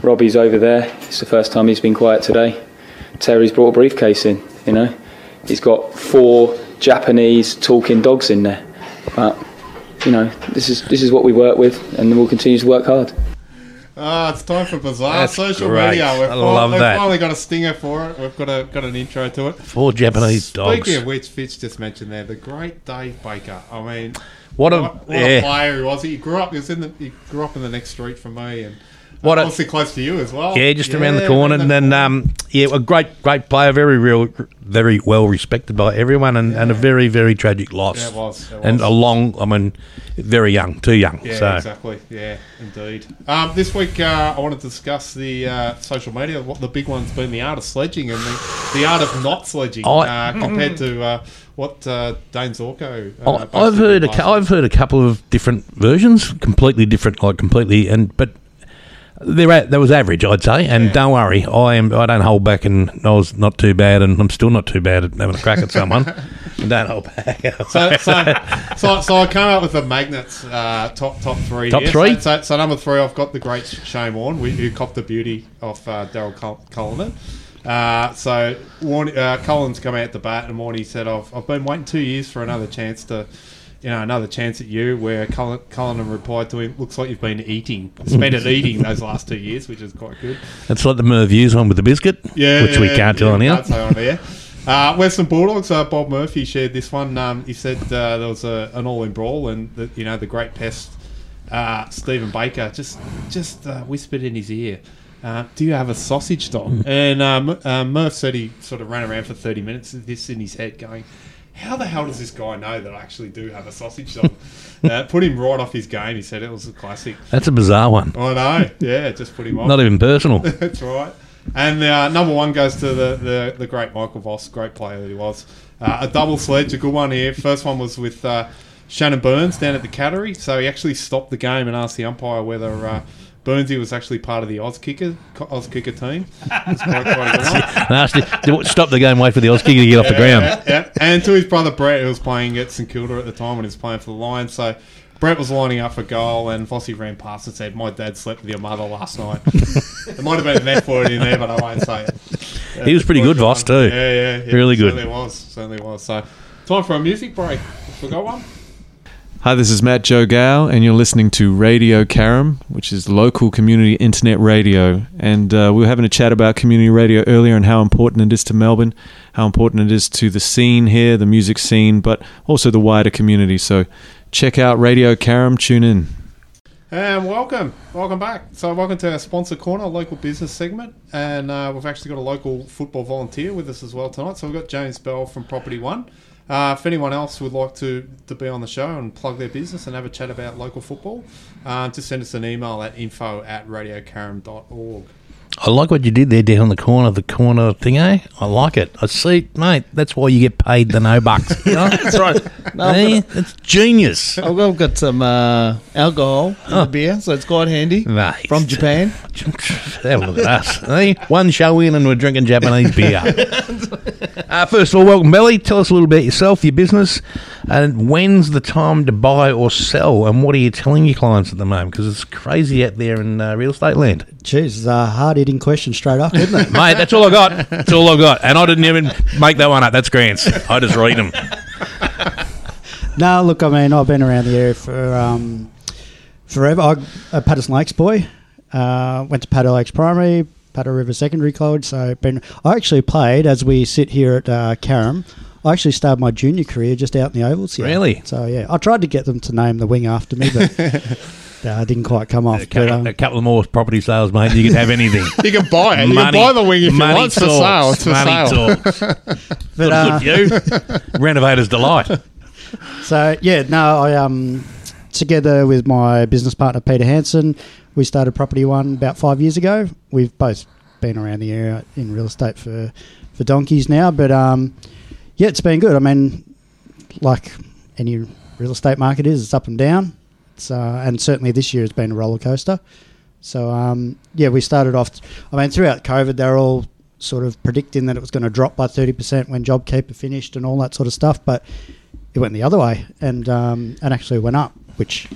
Speaker 9: Robbie's over there. It's the first time he's been quiet today. Terry's brought a briefcase in. You know, he's got four Japanese talking dogs in there. But you know, this is this is what we work with, and we'll continue to work hard.
Speaker 3: Ah, it's time for bizarre
Speaker 4: That's
Speaker 3: social
Speaker 4: great.
Speaker 3: media. We've,
Speaker 4: I love
Speaker 3: we've
Speaker 4: that.
Speaker 3: finally got a stinger for it. We've got a got an intro to it.
Speaker 4: Four Japanese dogs.
Speaker 3: Speaking of which, Fitch just mentioned there the great Dave Baker. I mean,
Speaker 4: What a
Speaker 3: what, what
Speaker 4: yeah.
Speaker 3: a player he was. He grew up. He was in the. He grew up in the next street from me, and
Speaker 4: What a,
Speaker 3: Obviously close to you as well.
Speaker 4: yeah, just around the corner, and then um, yeah, a great, great player, very real, very well respected by everyone, and, and a very, very tragic loss.
Speaker 3: Yeah, it was, it
Speaker 4: and a long, I mean, very young, too young.
Speaker 3: Yeah,
Speaker 4: so
Speaker 3: exactly. Yeah, indeed. Um, this week, uh, I want to discuss the uh, social media. What the big one's been the art of sledging and the, the art of not sledging
Speaker 4: I-
Speaker 3: uh, compared to uh, what uh, Dayne Zorko. Uh,
Speaker 4: I've heard a,
Speaker 3: week.
Speaker 4: I've heard a couple of different versions, completely different, like completely, and but they're at, that was average, I'd say. And
Speaker 3: Yeah.
Speaker 4: don't worry, I am I don't hold back, and I was not too bad, and I'm still not too bad at having a crack at someone. don't hold back.
Speaker 3: So, so, so, so I came up with the magnets uh, top top three.
Speaker 4: Top
Speaker 3: here.
Speaker 4: three?
Speaker 3: So, so, so number three, I've got the great Shane Warne, who- copped the beauty off uh, Daryll Cul- Cullinan. Uh, so Warne, uh, Cullen's come out the bat, and Warne said, "I've I've been waiting two years for another chance to." You know, another chance at you. Where Cullen, Cullinan replied to him, "Looks like you've been eating, spent it eating those last two years, which is quite good."
Speaker 4: That's like the Merv Hughes one with the biscuit,
Speaker 3: Yeah,
Speaker 4: which we can't tell
Speaker 3: yeah,
Speaker 4: on here.
Speaker 3: On here. Uh, Western Bulldogs. Uh, Bob Murphy shared this one. Um, he said uh, there was a, an all-in brawl, and the, you know the great pest uh, Steven Baker just just uh, whispered in his ear. Uh, do you have a sausage dog? And um, uh, Murph said he sort of ran around for 30 minutes with this in his head going, how the hell does this guy know that I actually do have a sausage dog? uh, put him right off his game. He said it was a classic.
Speaker 4: That's a bizarre one.
Speaker 3: I know. Yeah, just put him off.
Speaker 4: Not even personal.
Speaker 3: That's right. And uh, number one goes to the, the, the great Michael Voss, great player that he was. Uh, a double sledge, a good one here. First one was with uh, Shannon Burns down at the Cattery. So he actually stopped the game and asked the umpire whether Burnsy was actually part of the Auskicker Oz kicker team. Quite, quite a.
Speaker 4: Nasty. Stop the game, wait for the Auskicker to get off the ground.
Speaker 3: Yeah, yeah. And to his brother Brett, who was playing at St Kilda at the time when he was playing for the Lions. So Brett was lining up for goal, and Vossy ran past and said, "My dad slept with your mother last night." it might have been an F word in there, but I won't say it. Yeah,
Speaker 4: He was pretty good, Voss, too.
Speaker 3: Yeah, yeah, yeah.
Speaker 4: Really good.
Speaker 3: Certainly was. Certainly was. So, time for a music break. Forgot one.
Speaker 10: Hi, this is Matt Joe Gow, and you're listening to Radio Carrum, which is local community internet radio. And uh, we were having a chat about community radio earlier and how important it is to Melbourne, how important it is to the scene here, the music scene, but also the wider community. So check out Radio Carrum, tune in.
Speaker 3: And welcome, welcome back. So, welcome to our sponsor corner, local business segment, and uh, we've actually got a local football volunteer with us as well tonight. So, we've got James Bell from Property One. Uh, if anyone else would like to, to be on the show and plug their business and have a chat about local football, uh, just send us an email at info at radiocaram.org.
Speaker 4: I like what you did there down the corner, the corner thing, eh? I like it. I see, mate. That's why you get paid the no bucks. You know?
Speaker 5: That's right. No,
Speaker 4: Eh?
Speaker 5: I've got,
Speaker 4: That's genius.
Speaker 5: I've got- I've got some uh, alcohol in the beer, so it's quite handy.
Speaker 4: Mate.
Speaker 5: From Japan.
Speaker 4: Have a look at us. eh? One show in and we're drinking Japanese beer. uh, first of all, welcome, Belly. Tell us a little bit about yourself, your business, and when's the time to buy or sell, and what are you telling your clients at the moment? Because it's crazy out there in uh, real estate land.
Speaker 6: Jeez, it's a hard hitting question straight up, didn't it?
Speaker 4: Mate, that's all I got. That's all I got. And I didn't even make that one up. That's Grant's. I just read them.
Speaker 6: no, look, I mean, I've been around the area for um, forever. I'm a Patterson Lakes boy. Uh, went to Paddo Lakes Primary, Paddo River Secondary College. So, been. I actually played as we sit here at uh. I actually started my junior career just out in the ovals here.
Speaker 4: Really?
Speaker 6: So yeah, I tried to get them to name the wing after me, but uh, didn't quite come off.
Speaker 4: A couple,
Speaker 6: But, um,
Speaker 4: a couple of more property sales, mate. You can have anything.
Speaker 3: You can buy it. You can buy the wing if you want. It's for sale. It's for
Speaker 4: money
Speaker 3: sale.
Speaker 4: talks.
Speaker 6: but, uh,
Speaker 4: good view. Renovator's delight.
Speaker 6: So yeah, no, I um together with my business partner Peter Hansen, we started Property One about five years ago. We've both been around the area in real estate for for donkeys now, but um yeah, it's been good. I mean, like any real estate market is, it's up and down. So and certainly this year has been a roller coaster. So um yeah, we started off. I mean, throughout COVID, they're all sort of predicting that it was going to drop by thirty percent when JobKeeper finished and all that sort of stuff, but it went the other way and um, and actually went up, which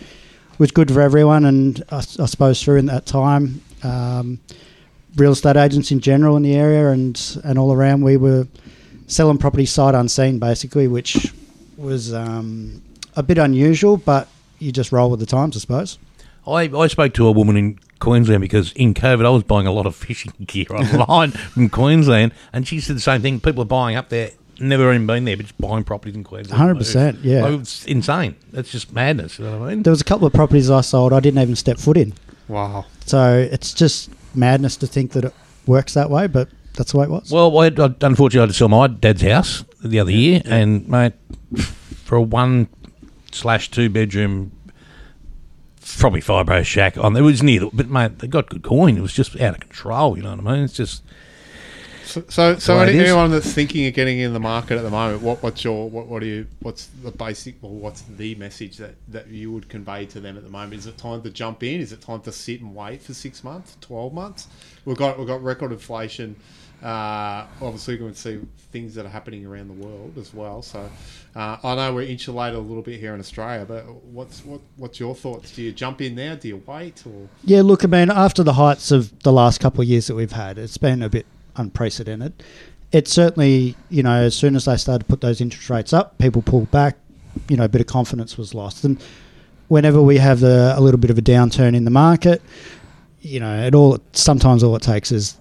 Speaker 6: was good for everyone. And I suppose through in that time, um, real estate agents in general in the area and and all around, we were selling property sight unseen, basically, which was um, a bit unusual, but you just roll with the times, I suppose.
Speaker 4: I, I spoke to a woman in Queensland because in COVID I was buying a lot of fishing gear online from Queensland, and she said the same thing. People are buying up there, never even been there, but just buying properties in Queensland.
Speaker 6: 100%, yeah.
Speaker 4: Oh, it's insane. That's just madness. You know what I mean?
Speaker 6: There was a couple of properties I sold I didn't even step foot in.
Speaker 3: Wow.
Speaker 6: So it's just madness to think that it works that way, but that's the way it was.
Speaker 4: Well, I, I, unfortunately, I had to sell my dad's house the other year, and mate, for a one slash two bedroom, probably fibro shack on, it was near, the, but mate, they got good coin. It was just out of control. You know what I mean? It's just
Speaker 3: So, so, so
Speaker 4: the way it
Speaker 3: any, anyone that's thinking of getting in the market at the moment, what, what's your, what, what are you, what's the basic, or what's the message that, that you would convey to them at the moment? Is it time to jump in? Is it time to sit and wait for six months, twelve months? We've got, we've got record inflation. Uh, obviously, we can see things that are happening around the world as well. So, uh, I know we're insulated a little bit here in Australia, but what's what, what's your thoughts? Do you jump in now? Do you wait? Or
Speaker 6: Yeah, look, I mean, after the heights of the last couple of years that we've had, it's been a bit unprecedented. It certainly, you know, as soon as they started to put those interest rates up, people pulled back. You know, a bit of confidence was lost, and whenever we have a, a little bit of a downturn in the market, you know, it all sometimes all it takes is,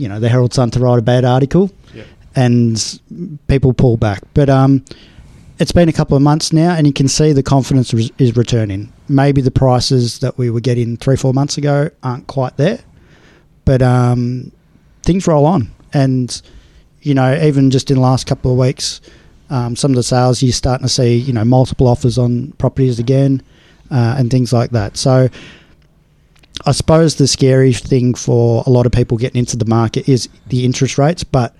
Speaker 6: you know, the Herald Sun to write a bad article,
Speaker 3: Yep.
Speaker 6: and people pull back. But um, it's been a couple of months now, and you can see the confidence is, is returning. Maybe the prices that we were getting three, four months ago aren't quite there, but um, things roll on. And you know, even just in the last couple of weeks, um, some of the sales you're starting to see, you know, multiple offers on properties again, uh, and things like that. So. I suppose the scary thing for a lot of people getting into the market is the interest rates, but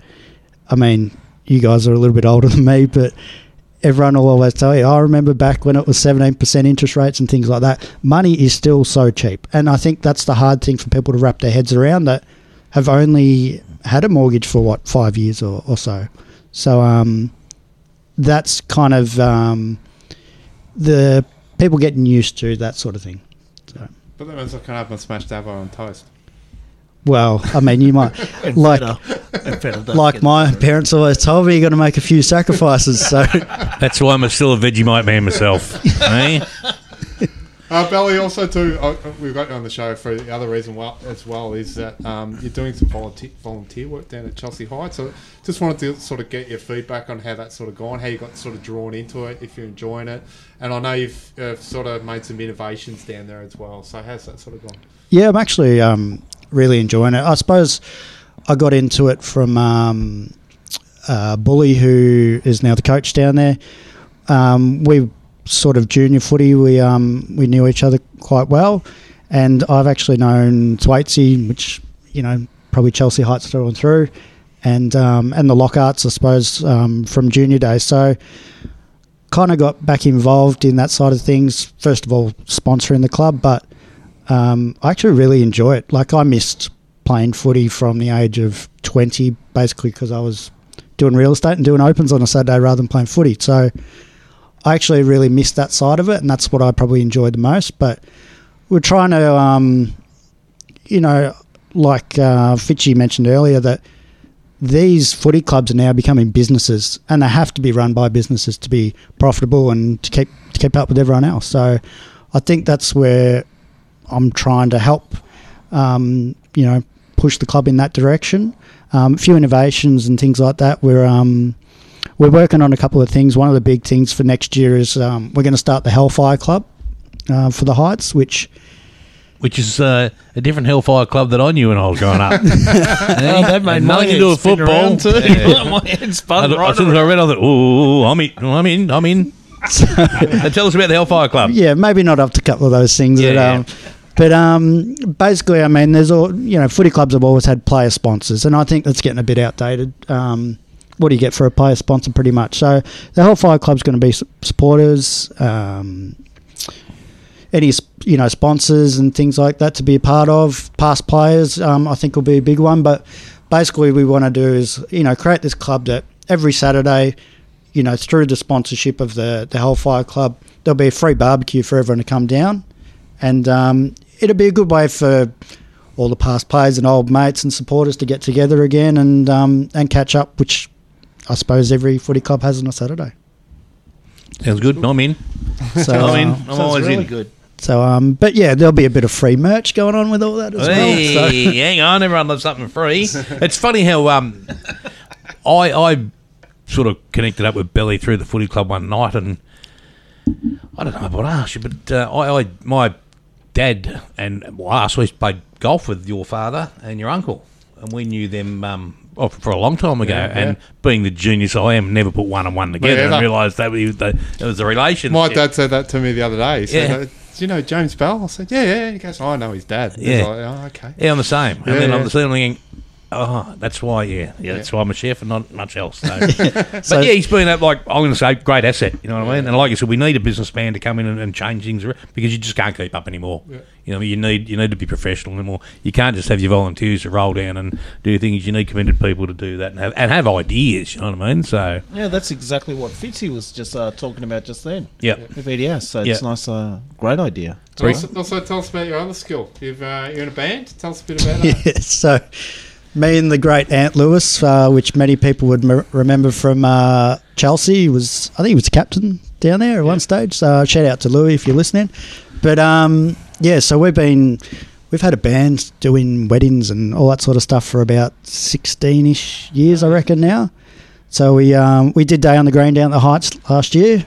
Speaker 6: I mean, you guys are a little bit older than me, but everyone will always tell you, I remember back when it was 17% interest rates and things like that. Money is still so cheap. And I think that's the hard thing for people to wrap their heads around that have only had a mortgage for what, five years or, or so. So um, that's kind of um, the people getting used to that sort of thing. So.
Speaker 3: but that means I can have my smashed avo on toast.
Speaker 6: Well, I mean, you might like like my parents always told me, you got to make a few sacrifices. So
Speaker 4: that's why I'm still a Vegemite man myself. eh?
Speaker 3: Uh, Belly, also too, uh, we've got you on the show for the other reason well, as well is that um, you're doing some volunteer, volunteer work down at Chelsea Heights. So just wanted to sort of get your feedback on how that's sort of gone, how you got sort of drawn into it, if you're enjoying it. And I know you've uh, sort of made some innovations down there as well. So how's that sort of gone?
Speaker 6: yeah, I'm actually um, really enjoying it. I suppose I got into it from um, uh, Bully, who is now the coach down there. Um, we sort of junior footy. We um, we knew each other quite well, and I've actually known Thwaites, which you know probably Chelsea Heights through and through, and um, and the Lockharts, I suppose, um, from junior days. So kind of got back involved in that side of things. First of all, sponsoring the club, but um, I actually really enjoy it. Like I missed playing footy from the age of twenty, basically because I was doing real estate and doing opens on a Saturday rather than playing footy. So I actually really missed that side of it, and that's what I probably enjoyed the most. But we're trying to, um, you know, like uh, Fitchy mentioned earlier, that these footy clubs are now becoming businesses, and they have to be run by businesses to be profitable and to keep to keep up with everyone else. So I think that's where I'm trying to help, um, you know, push the club in that direction. Um, a few innovations and things like that. We're um, we're working on a couple of things. One of the big things for next year is um, we're going to start the Hellfire Club uh, for the Heights, which
Speaker 4: Which is uh, a different Hellfire club that I knew when I was growing up.
Speaker 5: Oh, that made
Speaker 4: Had
Speaker 5: my
Speaker 4: nothing to do with football.
Speaker 5: around too.
Speaker 4: Yeah.
Speaker 5: my head
Speaker 4: I,
Speaker 5: spun
Speaker 4: I,
Speaker 5: right
Speaker 4: as soon as I read, I thought, "Oh, I'm in, I'm in, I'm in." Uh, Tell us about the Hellfire Club.
Speaker 6: yeah, maybe not up to a couple of those things.
Speaker 4: Yeah,
Speaker 6: but, um, but um, basically, I mean, there's all you know, footy clubs have always had player sponsors, and I think that's getting a bit outdated. Um, what do you get for a player sponsor, pretty much? So the Hellfire Club's going to be supporters, um, any you know sponsors and things like that to be a part of. Past players, um, I think, will be a big one. But basically, we want to do is you know create this club that every Saturday, you know, through the sponsorship of the the Hellfire Club, there'll be a free barbecue for everyone to come down, and um, it'll be a good way for all the past players and old mates and supporters to get together again and um, and catch up, which I suppose every footy club has on a Saturday.
Speaker 4: Sounds good. I'm in.
Speaker 6: So,
Speaker 4: I'm in.
Speaker 6: uh,
Speaker 4: I'm always in. Good.
Speaker 6: So, um, but yeah, there'll be a bit of free merch going on with all that as
Speaker 4: Hey,
Speaker 6: well. So.
Speaker 4: hang on, everyone loves something free. it's funny how um, I I sort of connected up with Belly through the footy club one night, and I don't know what I asked you, but uh, I, I my dad and well, us we played golf with your father and your uncle, and we knew them um, oh, for a long time ago.
Speaker 3: Yeah,
Speaker 4: and being the genius I am, never put one and one together
Speaker 3: Never.
Speaker 4: and realised that we, that it was a relationship.
Speaker 3: My dad said that to me the other day. He
Speaker 4: Yeah.
Speaker 3: uh, Do you know James Bell? I said, Yeah, yeah. He goes, oh, I know his dad.
Speaker 4: Yeah.
Speaker 3: like, oh, okay.
Speaker 4: Yeah, I'm the same.
Speaker 3: Yeah,
Speaker 4: and then I'm
Speaker 3: the
Speaker 4: same thinking, oh, that's why, yeah, yeah, that's why I'm a chef and not much else. So. but
Speaker 6: So-
Speaker 4: yeah, he's been a, like I'm going to say, great asset. You know what I mean? And like you said, we need a businessman to come in and, and change things around because you just can't keep up anymore. You know, you need you need to be professional anymore. You can't just have your volunteers to roll down and do things. You need committed people to do that and have and have ideas. You know what I mean? So
Speaker 5: Yeah, that's exactly what Fitzy was just uh, talking about just then.
Speaker 4: yeah,
Speaker 5: With EDS, so
Speaker 4: Yeah.
Speaker 5: it's nice, uh, great idea.
Speaker 3: Also, also, tell us about your other skill. You've, uh, you're in a band. Tell us a bit about that.
Speaker 6: Yeah, so me and the great Ant Lewis, uh, which many people would m- remember from uh, Chelsea, was I think he was the captain down there at one stage. So shout out to Louis if you're listening. But um, yeah, so we've been we've had a band doing weddings and all that sort of stuff for about sixteen ish years, I reckon now. So we um, we did Day on the Green down at the Heights last year.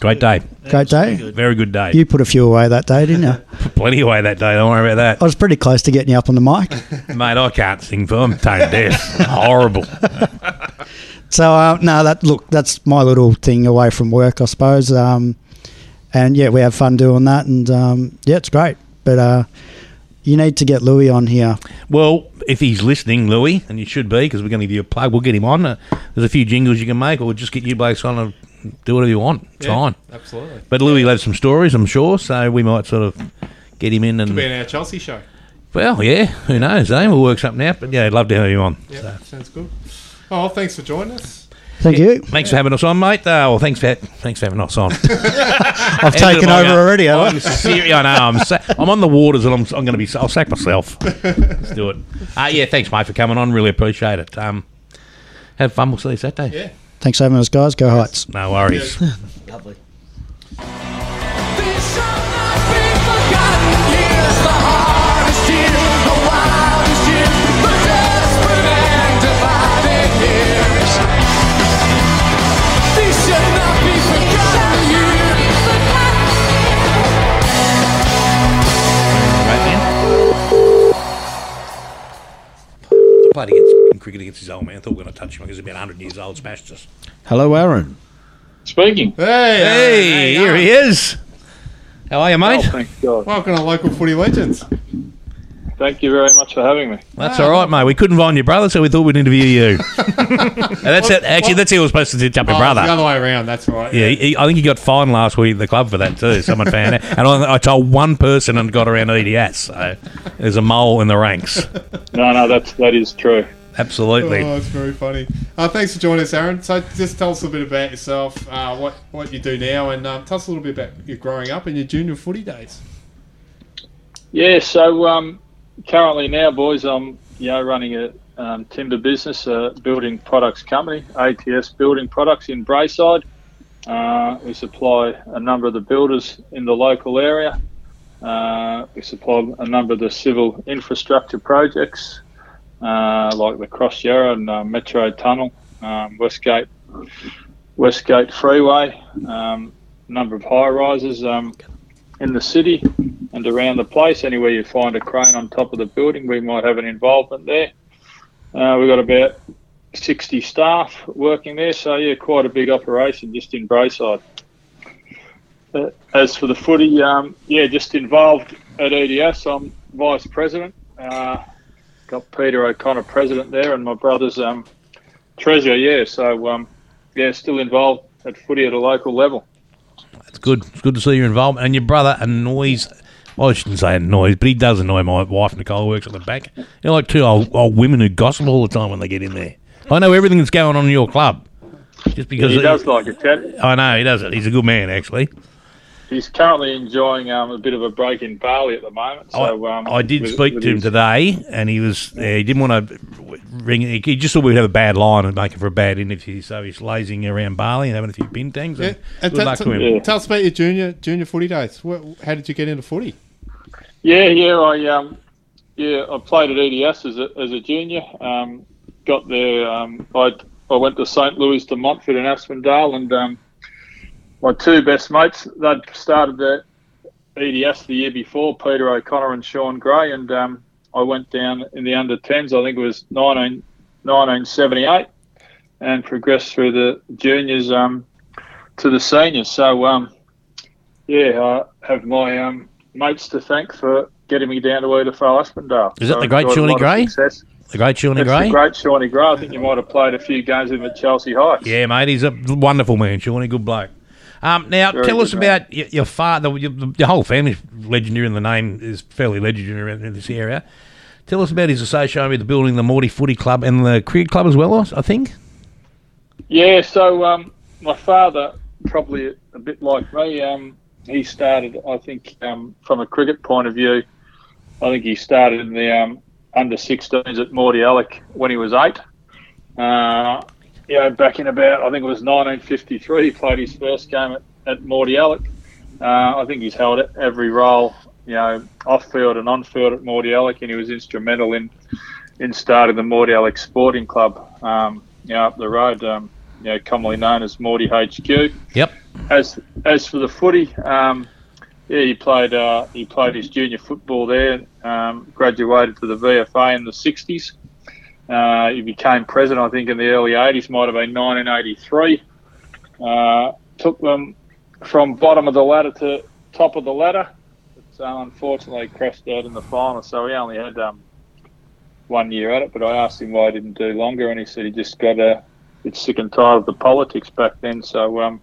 Speaker 4: Great day,
Speaker 6: Great day.
Speaker 4: very good day.
Speaker 6: You put a few away that day, didn't you?
Speaker 4: Put plenty away that day. Don't worry about that.
Speaker 6: I was pretty close to getting you up on the mic.
Speaker 4: mate. I can't sing for I'm tone deaf. Horrible.
Speaker 6: So uh, no, that look, that's my little thing away from work, I suppose. Um, and yeah, we have fun doing that, and um, yeah, it's great. But uh, you need to get Louis on here.
Speaker 4: Well, if he's listening, Louis, and you should be, because we're going to give you a plug, we'll get him on. Uh, there's a few jingles you can make, or we'll just get you blokes on and do whatever you want. It's
Speaker 3: Yeah,
Speaker 4: fine.
Speaker 3: Absolutely.
Speaker 4: But Louis will have some stories, I'm sure, so we might sort of get him in
Speaker 3: Could be
Speaker 4: and.
Speaker 3: in our Chelsea show.
Speaker 4: Well, yeah, who knows, eh? We'll work something out, but yeah, I'd love to have you on.
Speaker 3: Yeah, sounds good. Oh, well, thanks for joining us.
Speaker 6: Thank you.
Speaker 4: Thanks for having us on, mate. Uh, well, thanks for thanks for having us on.
Speaker 6: I've taken over already. haven't I?
Speaker 4: I'm serious. I know. I'm, sa- I'm on the waters, and I'm, I'm going to be. I'll sack myself. Let's do it. Uh, yeah, thanks, mate, for coming on. Really appreciate it. Um, have fun. We'll see you Saturday.
Speaker 3: Yeah.
Speaker 6: Thanks for having us, guys. Go Heights.
Speaker 4: No worries.
Speaker 5: Lovely.
Speaker 4: Right, man. He against in cricket against his old man. I thought we were going to touch him because he's about 100 years old. Smashed us.
Speaker 5: Hello, Aaron.
Speaker 11: Speaking.
Speaker 3: Hey,
Speaker 4: Hey, hey here he is. How are you, mate?
Speaker 11: Oh, thank God.
Speaker 3: Welcome to Local Footy Legends.
Speaker 11: Thank you very much for having me.
Speaker 4: That's all right, mate. We couldn't find your brother, so we thought we'd interview you. And that's it. Actually, that's how we're supposed to jump your
Speaker 3: Oh,
Speaker 4: brother.
Speaker 3: The other way around, that's right.
Speaker 4: Yeah, he, I think he got fined last week at the club for that too. Someone found out, and I, I told one person and got around EDS. So there's a mole in the ranks.
Speaker 11: No, no, that's that is true.
Speaker 4: Absolutely.
Speaker 3: Oh, it's very funny. Uh, thanks for joining us, Aaron. So, just tell us a bit about yourself, uh, what what you do now, and um, tell us a little bit about your growing up and your junior footy days.
Speaker 11: Yeah, so um, currently now, boys, I'm you know running a um, timber business, a building products company, ATS Building Products in Braeside. Uh, we supply a number of the builders in the local area. Uh, we supply a number of the civil infrastructure projects, uh, like the Cross Yarra and uh, Metro Tunnel, um, Westgate, Westgate Freeway, um, number of high rises um, in the city and around the place. Anywhere you find a crane on top of the building, we might have an involvement there. Uh, we've got about 60 staff working there, so yeah, quite a big operation just in Braeside. Uh, as for the footy, um, yeah, just involved at EDS. I'm vice president. Uh, got Peter O'Connor president there, and my brother's um, treasurer. Yeah, so um, yeah, still involved at footy at a local level.
Speaker 4: It's good. It's good to see your involvement. And your brother annoys. Well, I shouldn't say annoys, but he does annoy my wife. Nicole works at the back. They're like two old, old women who gossip all the time when they get in there. I know everything that's going on in your club. Just because
Speaker 11: he does like a chat.
Speaker 4: I know he does it. He's a good man, actually.
Speaker 11: He's currently enjoying um, a bit of a break in Bali at the moment. So um,
Speaker 4: I did
Speaker 11: with-
Speaker 4: speak
Speaker 11: with
Speaker 4: to him today, and he was uh, he didn't want to ring. He just thought we'd have a bad line and make it for a bad interview, so he's lazing around Bali and having a few Bintangs. And
Speaker 3: And
Speaker 4: good
Speaker 3: t-
Speaker 4: luck
Speaker 3: t-
Speaker 4: to him.
Speaker 3: Tell us about your junior junior footy days. Wh- how did you get into footy?
Speaker 11: Yeah, yeah, I um, yeah, I played at EDS as a as a junior. Um, got there. Um, I I went to St Louis de Montfort and Aspendale, and um, my two best mates they'd started at EDS the year before, Peter O'Connor and Sean Gray, and um, I went down in the under 10s, I think it was 19, 1978, and progressed through the juniors um, to the seniors. So, um, yeah, I have my um, mates to thank for getting me down to Edithvale Aspendale.
Speaker 4: Is that
Speaker 11: So
Speaker 4: the great Shawnee Gray? The great Shawnee Gray.
Speaker 11: the great Shawnee Gray. I think you might have played a few games with him at Chelsea Heights.
Speaker 4: Yeah, mate, he's a wonderful man, Shawnee, good bloke. Um, now,
Speaker 11: Very
Speaker 4: tell us
Speaker 11: man.
Speaker 4: about your, your father. Your, your whole family's legendary, and the name is fairly legendary in this area. Tell us about his association with the building the Morty Footy Club and the Cricket Club as well. I I think.
Speaker 11: Yeah, so um, my father, probably a bit like me, um, he started, I think, um, from a cricket point of view, I think he started in the um, under 16s at Mordialloc when he was eight. Uh, you know, back in about, I think it was 1953, he played his first game at, at Mordialloc. Uh, I think he's held every role, you know, off field and on field at Mordialloc, and he was instrumental in in starting the Mordialloc Sporting Club, um, you know, up the road, um, you know, commonly known as Morty HQ.
Speaker 4: Yep.
Speaker 11: As as for the footy, um, yeah, he played uh, he played his junior football there. Um, graduated to the VFA in the '60s. Uh, he became president, I think, in the early '80s. Might have been 1983. Uh, took them from bottom of the ladder to top of the ladder. But, uh, unfortunately, crashed out in the final, so he only had um, one year at it. But I asked him why he didn't do longer, and he said he just got a bit sick and tired of the politics back then. So um,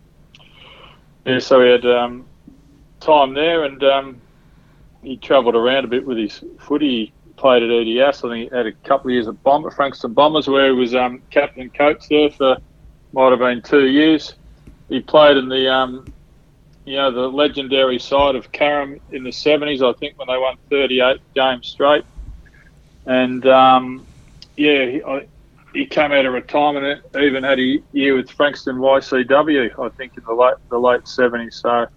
Speaker 11: yeah, so he had um, time there, and um, he travelled around a bit with his footy. Played at EDS. I think he had a couple of years at Bomber, Frankston Bombers, where he was um, captain coach there for might have been two years. He played in the um, you know the legendary side of Carrum in the 70s. I think when they won 38 games straight, and um, yeah, he, I, he came out of retirement. Even had a year with Frankston YCW, I think in the late the late 70s. So,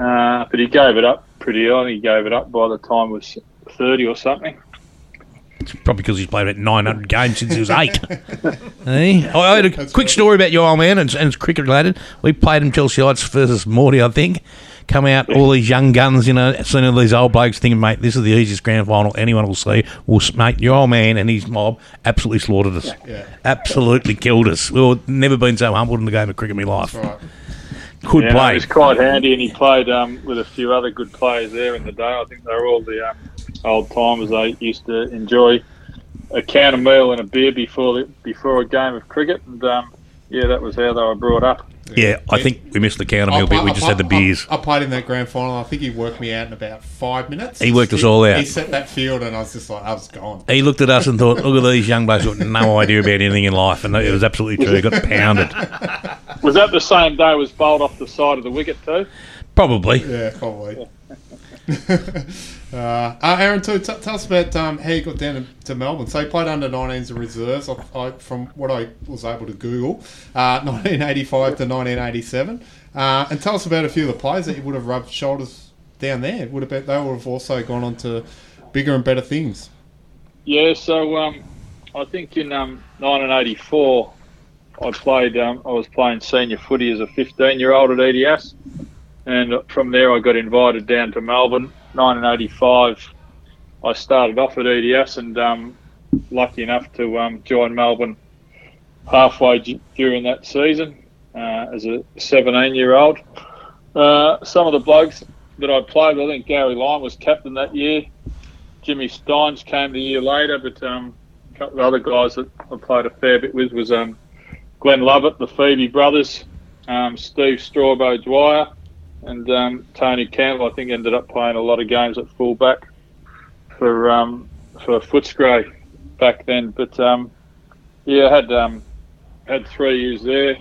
Speaker 11: uh, but he gave it up pretty early. He gave it up by the time was 30 or something.
Speaker 4: It's probably because he's played about 900 games since he was eight. Eh? I I had a quick story about your old man, and, and it's cricket related. We played him Chelsea Heights versus Morty, I think. Come out, all these young guns, you know, seeing all these old blokes thinking, mate, this is the easiest grand final anyone will see. Well, s- mate, your old man and his mob absolutely slaughtered us.
Speaker 3: Yeah.
Speaker 4: Absolutely killed us. We've never been so humbled in the game of cricket in my life.
Speaker 3: Right.
Speaker 4: Good
Speaker 11: yeah, no,
Speaker 4: play.
Speaker 11: he was quite handy, and he played um, with a few other good players there in the day. I think they were all the um, old timers. They used to enjoy a can of meal and a beer before the, before a game of cricket, and um, yeah, that was how they were brought up.
Speaker 4: Yeah, I think we missed the counter meal
Speaker 3: I-
Speaker 4: bit. We just
Speaker 3: I-
Speaker 4: had the beers.
Speaker 3: I, played in that grand final. I think he worked me out in about five minutes.
Speaker 4: He worked us all out.
Speaker 3: He set that field, and I was just like, I was gone.
Speaker 4: He looked at us and thought, look at these young blokes who got no idea about anything in life. And it was absolutely true. He got pounded.
Speaker 11: Was that the same day? Was bowled off the side of the wicket too?
Speaker 4: Probably.
Speaker 3: Yeah, probably. uh, uh, Aaron, too, t- tell us about um, how you got down to, to Melbourne. So you played under 19s and reserves, I, I, from what I was able to Google, uh, 1985 to 1987. Uh, and tell us about a few of the players that you would have rubbed shoulders down there. Would have been, they would have also gone on to bigger and better things.
Speaker 11: Yeah, so um, I think in um, 1984, I played. Um, I was playing senior footy as a 15 year old at EDS, and from there I got invited down to Melbourne. 1985, I started off at EDS, and um, lucky enough to um, join Melbourne halfway d- during that season uh, as a 17 year old. Uh, some of the blokes that I played, with, I think Gary Lyon was captain that year. Jimmy Stynes came the year later, but um, a couple of other guys that I played a fair bit with was um, Glenn Lovett, the Febey brothers, um, Steve Strawbo Dwyer, and um, Tony Campbell. I think ended up playing a lot of games at fullback for um, for Footscray back then. But um, yeah, I had um, had three years there.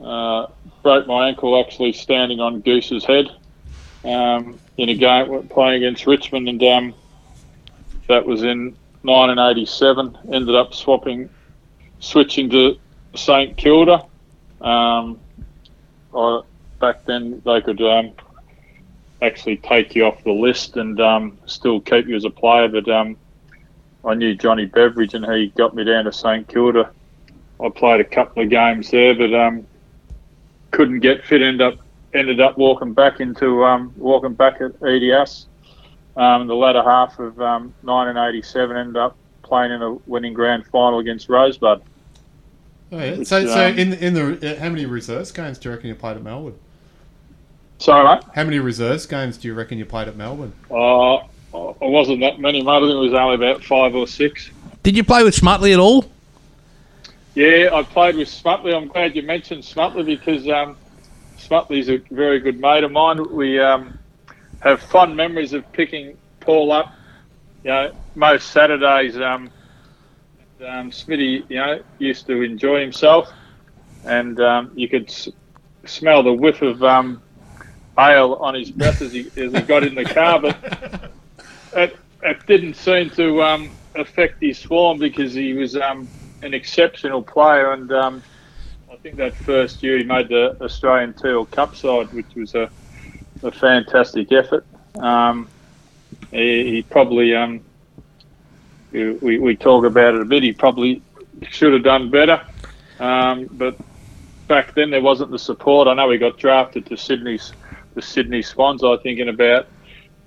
Speaker 11: Uh, broke my ankle actually standing on Goose's head um, in a game playing against Richmond, and um, that was in 1987. Ended up swapping, switching to St Kilda. Um, I, back then, they could um, actually take you off the list and um, still keep you as a player. But um, I knew Johnny Beveridge, and he got me down to St Kilda. I played a couple of games there, but um, couldn't get fit. End up ended up walking back into um, walking back at EDS. Um, the latter half of um, 1987 ended up playing in a winning grand final against Rosebud.
Speaker 3: Oh, yeah.
Speaker 11: Which,
Speaker 3: So, so in in the uh, how many reserves games do you reckon you played at Melbourne?
Speaker 11: Sorry, mate.
Speaker 3: How many reserves games do you reckon you played at Melbourne?
Speaker 11: Uh, it wasn't that many, mate. I think it was only about five or six.
Speaker 4: Did you play with Smutley at all?
Speaker 11: Yeah, I played with Smutley. I'm glad you mentioned Smutley because um, Smutley's a very good mate of mine. We um, have fond memories of picking Paul up. You know, most Saturdays, um, um, Smitty, you know, used to enjoy himself, and um, you could s- smell the whiff of um, ale on his breath as he as he got in the car. But it, it didn't seem to um, affect his form because he was um, an exceptional player, and um, I think that first year he made the Australian Teal Cup side, which was a, a fantastic effort. Um, he, he probably, um, we, we talk about it a bit, he probably should have done better, um, but back then there wasn't the support. I know he got drafted to Sydney's the Sydney Swans, I think, in about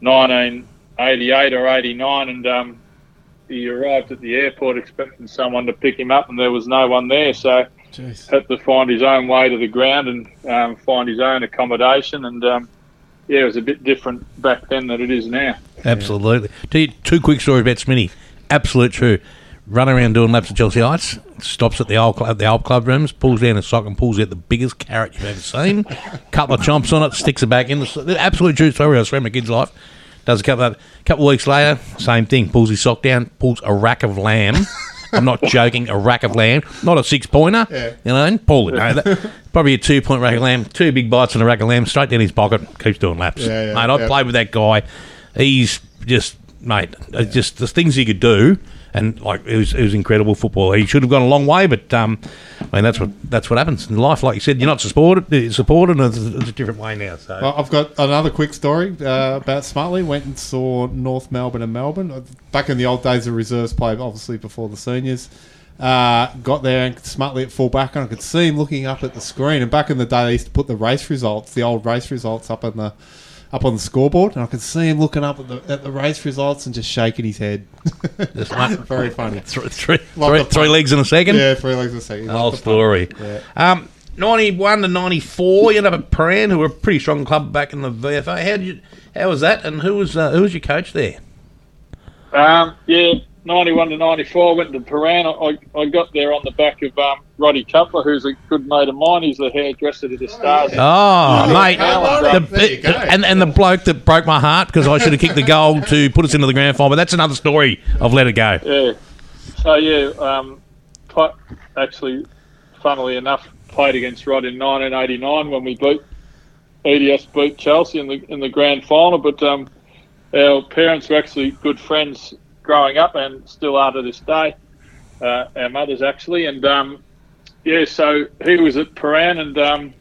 Speaker 11: 1988 or 89, and um, he arrived at the airport expecting someone to pick him up, and there was no one there. So had to find his own way to the ground and um, find his own accommodation. And um, yeah, it was a bit different back then than it is now.
Speaker 4: Absolutely. Tell you two quick stories about Smitty. Absolute true. Run around doing laps at Chelsea Heights, stops at the old club, the old club rooms, pulls down a sock and pulls out the biggest carrot you've ever seen. couple of chomps on it, sticks it back in. The absolute true story. I swear my kid's life. Does a couple of couple of weeks later, same thing. Pulls his sock down, pulls a rack of lamb. I'm not joking. A rack of lamb, not a six pointer.
Speaker 3: Yeah.
Speaker 4: You know, pull it. That, probably a two point rack of lamb. Two big bites on a rack of lamb, straight down his pocket. Keeps doing laps.
Speaker 3: Yeah, yeah,
Speaker 4: mate, I
Speaker 3: yeah.
Speaker 4: played with that guy. He's just mate. Just the things he could do, and like it was, it was incredible football. He should have gone a long way, but um, I mean that's what that's what happens in life. Like you said, you're not supported. Supported, and it's, it's a different way now. So
Speaker 3: Well, I've got another quick story uh, about Smartly. Went and saw North Melbourne and Melbourne. Back in the old days of reserves play, obviously before the seniors. Uh, got there and smartly at full back, and I could see him looking up at the screen. And back in the day, they used to put the race results, the old race results, up in the up on the scoreboard, and I could see him looking up at the at the race results and just shaking his head.
Speaker 4: Just like-
Speaker 3: Very funny.
Speaker 4: Three, three,
Speaker 3: Love
Speaker 4: three, three legs in a second.
Speaker 3: Yeah, three legs in a second.
Speaker 4: The whole
Speaker 3: the pun.
Speaker 4: story.
Speaker 3: Yeah.
Speaker 4: Um, 91 to 94, you end up at Prahran, who were a pretty strong club back in the VFA. How did you? How was that? And who was uh, who was your coach there?
Speaker 11: Um, yeah, 91 to 94, went to Prahran. I, I got there on the back of um, Roddy Cutler, who's a good mate of mine. He's the hairdresser to the Stars.
Speaker 4: Oh, mate, the,
Speaker 3: There
Speaker 4: and and the bloke that broke my heart because I should have kicked the goal to put us into the grand final. But that's another story. I've let it go.
Speaker 11: Yeah. So, yeah, um, pl- actually, funnily enough, played against Rod in 1989 when we beat EDS beat Chelsea in the in the grand final. But um, our parents were actually good friends growing up and still are to this day. Uh, our mothers actually, and um, yeah, so he was at Prahran and um,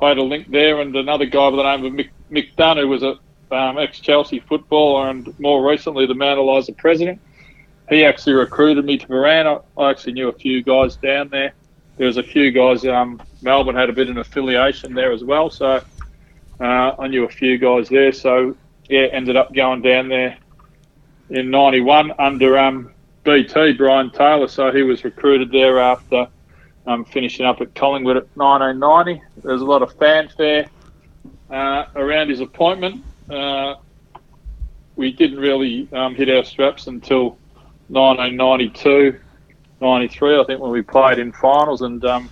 Speaker 11: I had a link there, and another guy by the name of Mick, Mick Dunn, who was a um, ex Chelsea footballer and more recently the Mount Eliza president. He actually recruited me to Prahran. I, I actually knew a few guys down there. There was a few guys. Um, Melbourne had a bit of an affiliation there as well, so uh, I knew a few guys there. So yeah, ended up going down there in '91 under um, BT Brian Taylor. So he was recruited there after um, finishing up at Collingwood at 1990. There's a lot of fanfare uh, around his appointment. Uh, we didn't really um, hit our straps until 1992, 93, I think, when we played in finals. And um,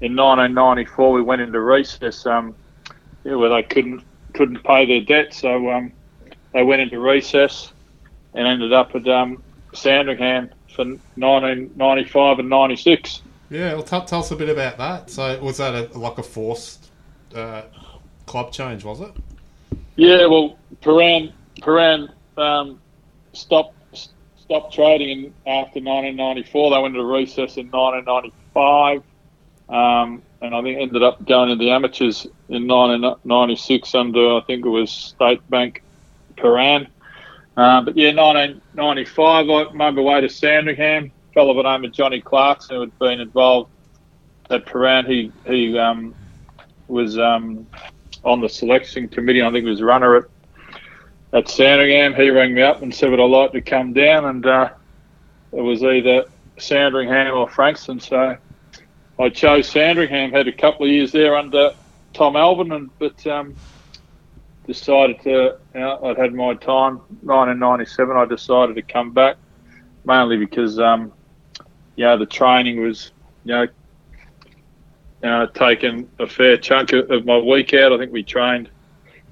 Speaker 11: in 1994, we went into recess um, yeah, where they couldn't couldn't pay their debt. So um, they went into recess and ended up at um, Sandringham for 1995 and 96.
Speaker 3: Yeah, well, tell, tell us a bit about that. So, was that a, like a forced uh, club change? Was it?
Speaker 11: Yeah, well, Prahran Prahran um, stopped stopped trading in, after 1994. They went into recess in 1995, um, and I think ended up going to the amateurs in 1996 under I think it was State Bank Prahran. Uh, but yeah, 1995, I made my way to Sandringham. Fellow by the name of Johnny Clarkson who had been involved at Prahran. He he um, was um, on the selection committee. I think he was runner at at Sandringham. He rang me up and said would I like to come down, and uh, it was either Sandringham or Frankston. So I chose Sandringham. Had a couple of years there under Tom Alvin, and but um, decided to. You know, I'd had my time. 1997, I decided to come back, mainly because um, you know the training was you know uh, taken a fair chunk of, of my week out. I think we trained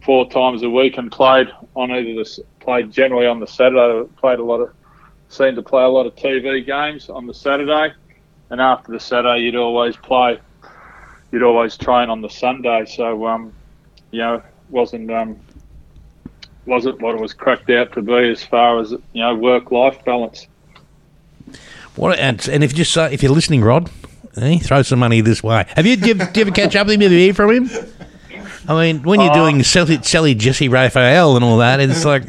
Speaker 11: four times a week and played on either the played generally on the Saturday. Played a lot of seemed to play a lot of TV games on the Saturday, and after the Saturday, you'd always play. You'd always train on the Sunday. So um, you know, wasn't um, wasn't what it was cracked out to be as far as you know work life balance.
Speaker 4: What and, and if you just uh, if you're listening, Rod, eh, throw some money this way. Have you, do you, do you ever catch up with him? Have you hear from him? I mean, when you're
Speaker 11: Uh,
Speaker 4: doing Sally, Sally Jessy Raphael and all that, it's like,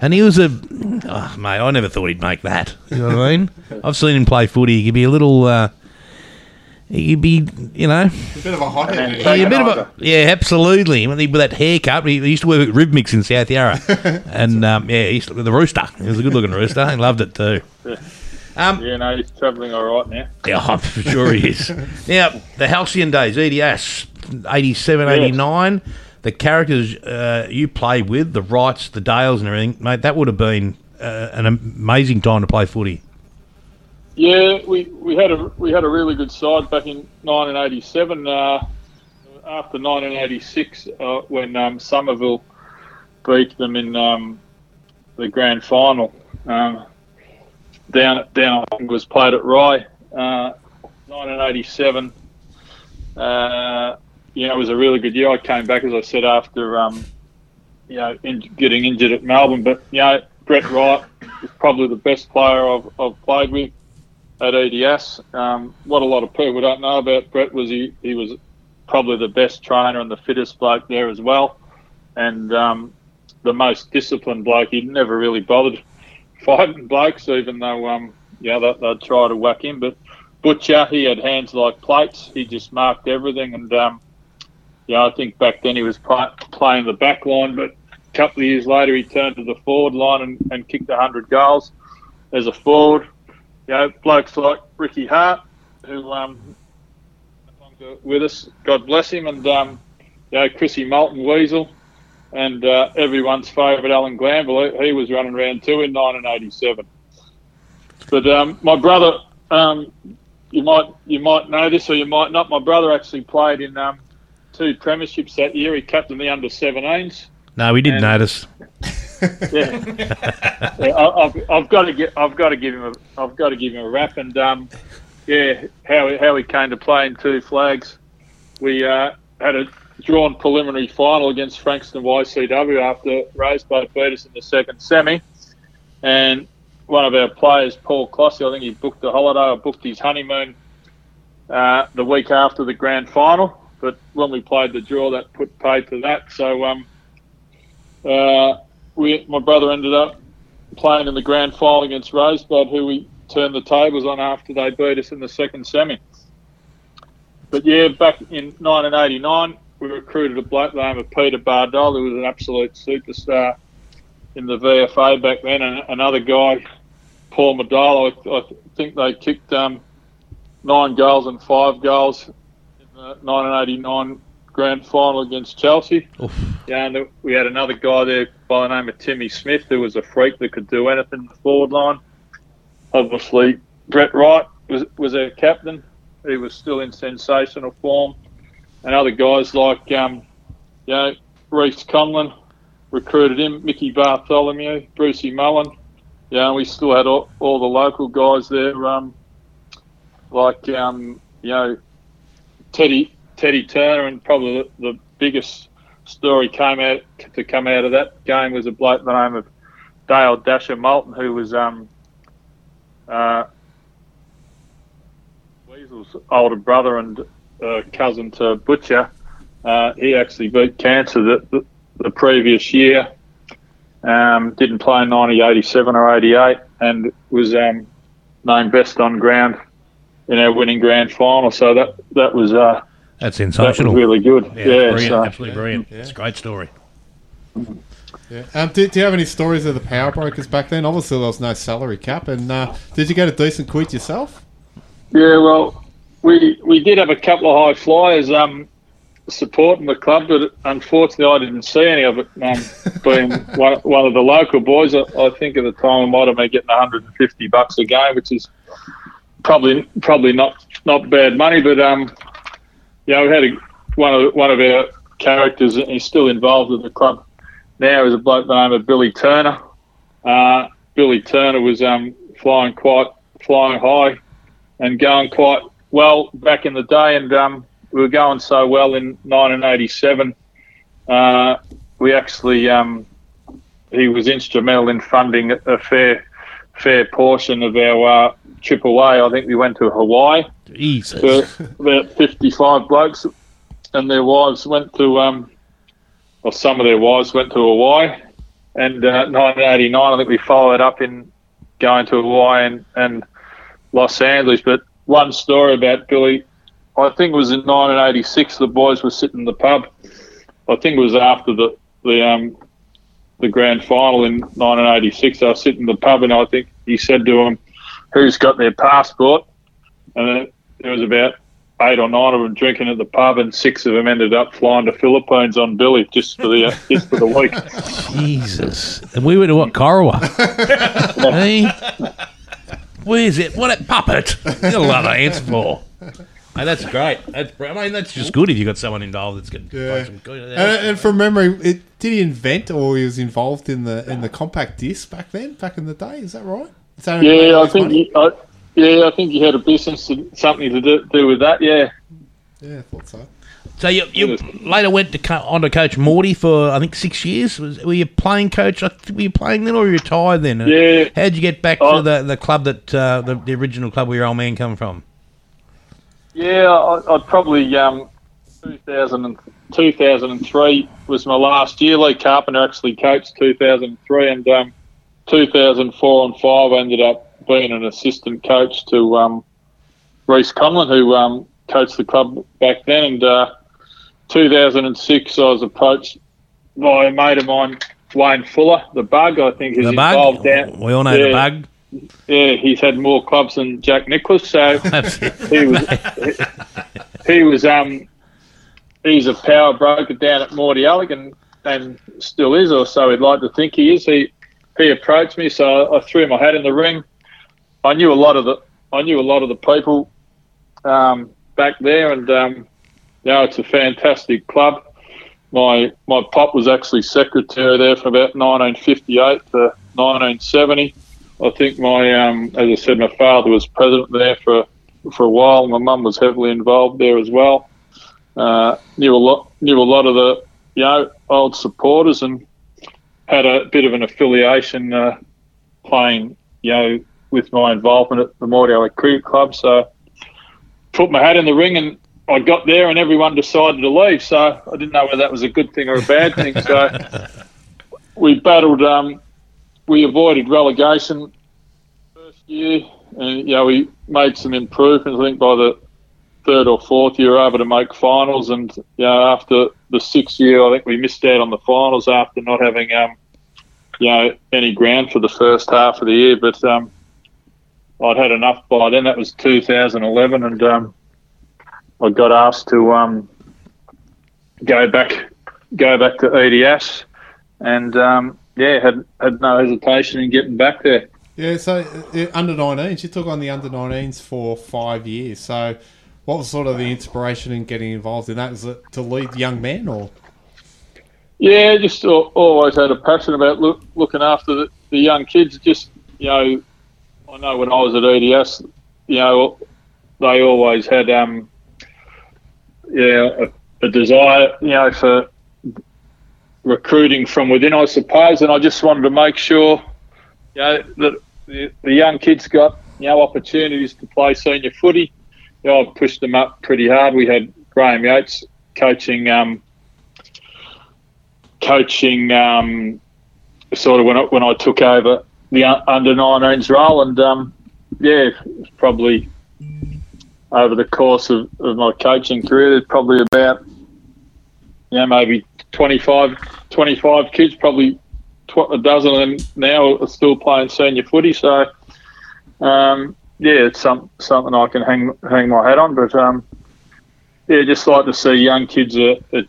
Speaker 4: and he was a, oh, mate, I never thought he'd make that. You know what I mean? I've seen him play footy. He could be a little, uh, he could be, you know,
Speaker 3: A bit of a hothead.
Speaker 4: yeah, a bit of a, yeah, absolutely. When he, with that haircut, he, he used to work at Rhythmics in South Yarra, and um, yeah, he used to, the rooster. He was a good-looking rooster. I loved it too. Um,
Speaker 11: yeah, no, he's travelling all right now.
Speaker 4: Yeah, I'm sure he is. now, the Halcyon days, EDS, 87,
Speaker 11: Yes.
Speaker 4: 89, the characters uh, you played with, the Wrights, the Dales, and everything, mate, that would have been uh, an amazing time to play footy.
Speaker 11: Yeah, we, we had a we had a really good side back in 1987. Uh, after 1986, uh, when um, Somerville beat them in um, the grand final, um, down down I think was played at Rye. Uh, 1987. Uh, you know, it was a really good year. I came back, as I said, after um, you know in, getting injured at Melbourne. But you know, Brett Wright is probably the best player I've, I've played with at EDS. Um, what a lot of people don't know about Brett was he, he was probably the best trainer and the fittest bloke there as well, and um, the most disciplined bloke. He never really bothered fighting blokes, even though um, yeah they, they'd try to whack him. But Butcher, he had hands like plates. He just marked everything, and um, yeah, I think back then he was play, playing the back line, but a couple of years later he turned to the forward line and, and kicked 100 goals as a forward. You know, blokes like Ricky Hart, who um, with us, God bless him, and um, you know, Chrissy Moulton Weasel, and uh, everyone's favourite Alan Glanville. He, he was running around too in 1987. But um, my brother, um, you might you might know this or you might not. My brother actually played in um, two premierships that year. He captained the under 17s.
Speaker 4: No, we did
Speaker 11: And-
Speaker 4: notice.
Speaker 11: Yeah, yeah I, I've, I've got to get I've got to give him a I've got to give him a rap and um, yeah, how how he came to play in two flags. We uh, had a drawn preliminary final against Frankston YCW after Rosebud beat us in the second semi, and one of our players, Paul Clossy, I think he booked a holiday or booked his honeymoon uh, the week after the grand final. But when we played the draw, that put paid to that. So um, uh, we, my brother ended up playing in the grand final against Rosebud, who we turned the tables on after they beat us in the second semi. But yeah, back in 1989, we recruited a bloke named Peter Bardol, who was an absolute superstar in the VFA back then, and another guy, Paul Martello. I, I think they kicked um, nine goals and five goals in the 1989 grand final against Chelsea. Yeah, and we had another guy there by the name of Timmy Smith, who was a freak that could do anything in the forward line. Obviously, Brett Wright was was our captain. He was still in sensational form, and other guys like um, you know Reese Conlon recruited him, Mickey Bartholomew, Brucey Mullen. Yeah, we still had all, all the local guys there, um, like um, you know Teddy Teddy Turner, and probably the, the biggest story came out to come out of that game was a bloke by the name of Dale Dasher Moulton, who was um, uh, Weasel's older brother and uh, cousin to Butcher. Uh, he actually beat cancer the, the, the previous year. Um, didn't play in 1987 or 88 and was um, named best on ground in our winning grand final. So that that was uh,
Speaker 4: That's sensational.
Speaker 11: That was really good.
Speaker 4: Yeah,
Speaker 11: Yeah,
Speaker 4: brilliant,
Speaker 11: so-
Speaker 4: absolutely brilliant. It's a great story.
Speaker 3: Yeah. Um, do, do you have any stories of the power brokers back then? Obviously, there was no salary cap, and uh, did you get a decent quid yourself?
Speaker 11: Yeah, well, we we did have a couple of high flyers um, supporting the club, but unfortunately, I didn't see any of it. Um, being one, one of the local boys, I, I think at the time I might have been getting 150 bucks a game, which is probably probably not not bad money. But um, yeah, we had a, one of one of our characters, and he's still involved with the club now. Is a bloke by the name of Billy Turner. Uh, Billy Turner was um, flying quite flying high and going quite well back in the day, and um, we were going so well in 1987. Uh, we actually um, he was instrumental in funding a, fair fair portion of our uh, Triple I think we went to Hawaii.
Speaker 4: Jesus.
Speaker 11: About 55 blokes and their wives went to, um, or some of their wives went to Hawaii. And uh, 1989, I think we followed up in going to Hawaii and, and Los Angeles. But one story about Billy, I think it was in 1986. The boys were sitting in the pub. I think it was after the the um, the grand final in 1986. I was sitting in the pub, and I think he said to them, "Who's got their passport?" And then there was about eight or nine of them drinking at the pub, and six of them ended up flying to Philippines on Billy just for the uh, just for the week.
Speaker 4: Jesus. And we went to what, Corowa? hey? Where's it? What a puppet? You got a lot to answer for. Hey, that's great. That's br- I mean, that's just good if you've got someone involved that's good.
Speaker 3: Yeah.
Speaker 4: some good
Speaker 3: And, and from memory, it, did he invent or he was involved in the in the compact disc back then, back in the day? Is that right? Is that
Speaker 11: Yeah, I think he, I, yeah, I think he had a business to, something to do, do with that. Yeah.
Speaker 3: Yeah, I thought so.
Speaker 4: So you, you later went to co- on to coach Morty for I think six years. Was, were you playing coach? Were you playing then or were you retired then?
Speaker 11: Yeah.
Speaker 4: How'd you get back
Speaker 11: Oh.
Speaker 4: to the, the club that uh, the, the original club where your old man come from?
Speaker 11: Yeah, I, I'd probably um, 2000 and, 2003 was my last year. Lee Carpenter actually coached 2003, and um, 2004 and five I ended up being an assistant coach to um, Reese Conlon, who um, coached the club back then. And uh, 2006, I was approached by a mate of mine, Wayne Fuller, the Bug. I think is
Speaker 4: The Bug?
Speaker 11: involved down.
Speaker 4: We all know the Bug.
Speaker 11: Yeah, he's had more clubs than Jack Nicklaus, so he was he was um he's a power broker down at Mordialloc and, and still is, or so he'd like to think he is. He he approached me, so I threw my hat in the ring. I knew a lot of the I knew a lot of the people um, back there, and um, it's a fantastic club. My my pop was actually secretary there from about 1958 to 1970. I think my, um, as I said, my father was president there for for a while. My mum was heavily involved there as well. Uh, knew a lot, knew a lot of the you know old supporters, and had a bit of an affiliation uh, playing you know with my involvement at the Mordialloc Cricket Club. So put my hat in the ring, and I got there, and everyone decided to leave. So I didn't know whether that was a good thing or a bad thing. So we battled. Um, we avoided relegation first year, and you know we made some improvements. I think by the third or fourth year, able to make finals, and you know after the sixth year, I think we missed out on the finals after not having um, you know any ground for the first half of the year. But um, I'd had enough by then. That was 2011, and um, I got asked to um, go back go back to EDS, and um, yeah, had had no hesitation in getting back there.
Speaker 3: Yeah, so uh, under 19s, you took on the under 19s for five years. So, what was sort of the inspiration in getting involved in that? Was it to lead young men or?
Speaker 11: Yeah, just always had a passion about look, looking after the, the young kids. Just you know, I know when I was at EDS, you know, they always had um, yeah, a, a desire, you know, for recruiting from within, I suppose, and I just wanted to make sure, you know, that the, the young kids got you know opportunities to play senior footy. Know, I pushed them up pretty hard. We had Graham Yates coaching. Um, coaching um, sort of when I, when I took over the un- under 19s role, and um, yeah, probably over the course of, of my coaching career, there's probably about you know maybe 25, 25 kids, probably tw- a dozen of them now are still playing senior footy. So um, yeah, it's some, something I can hang hang my hat on. But um, yeah, just like to see young kids are, are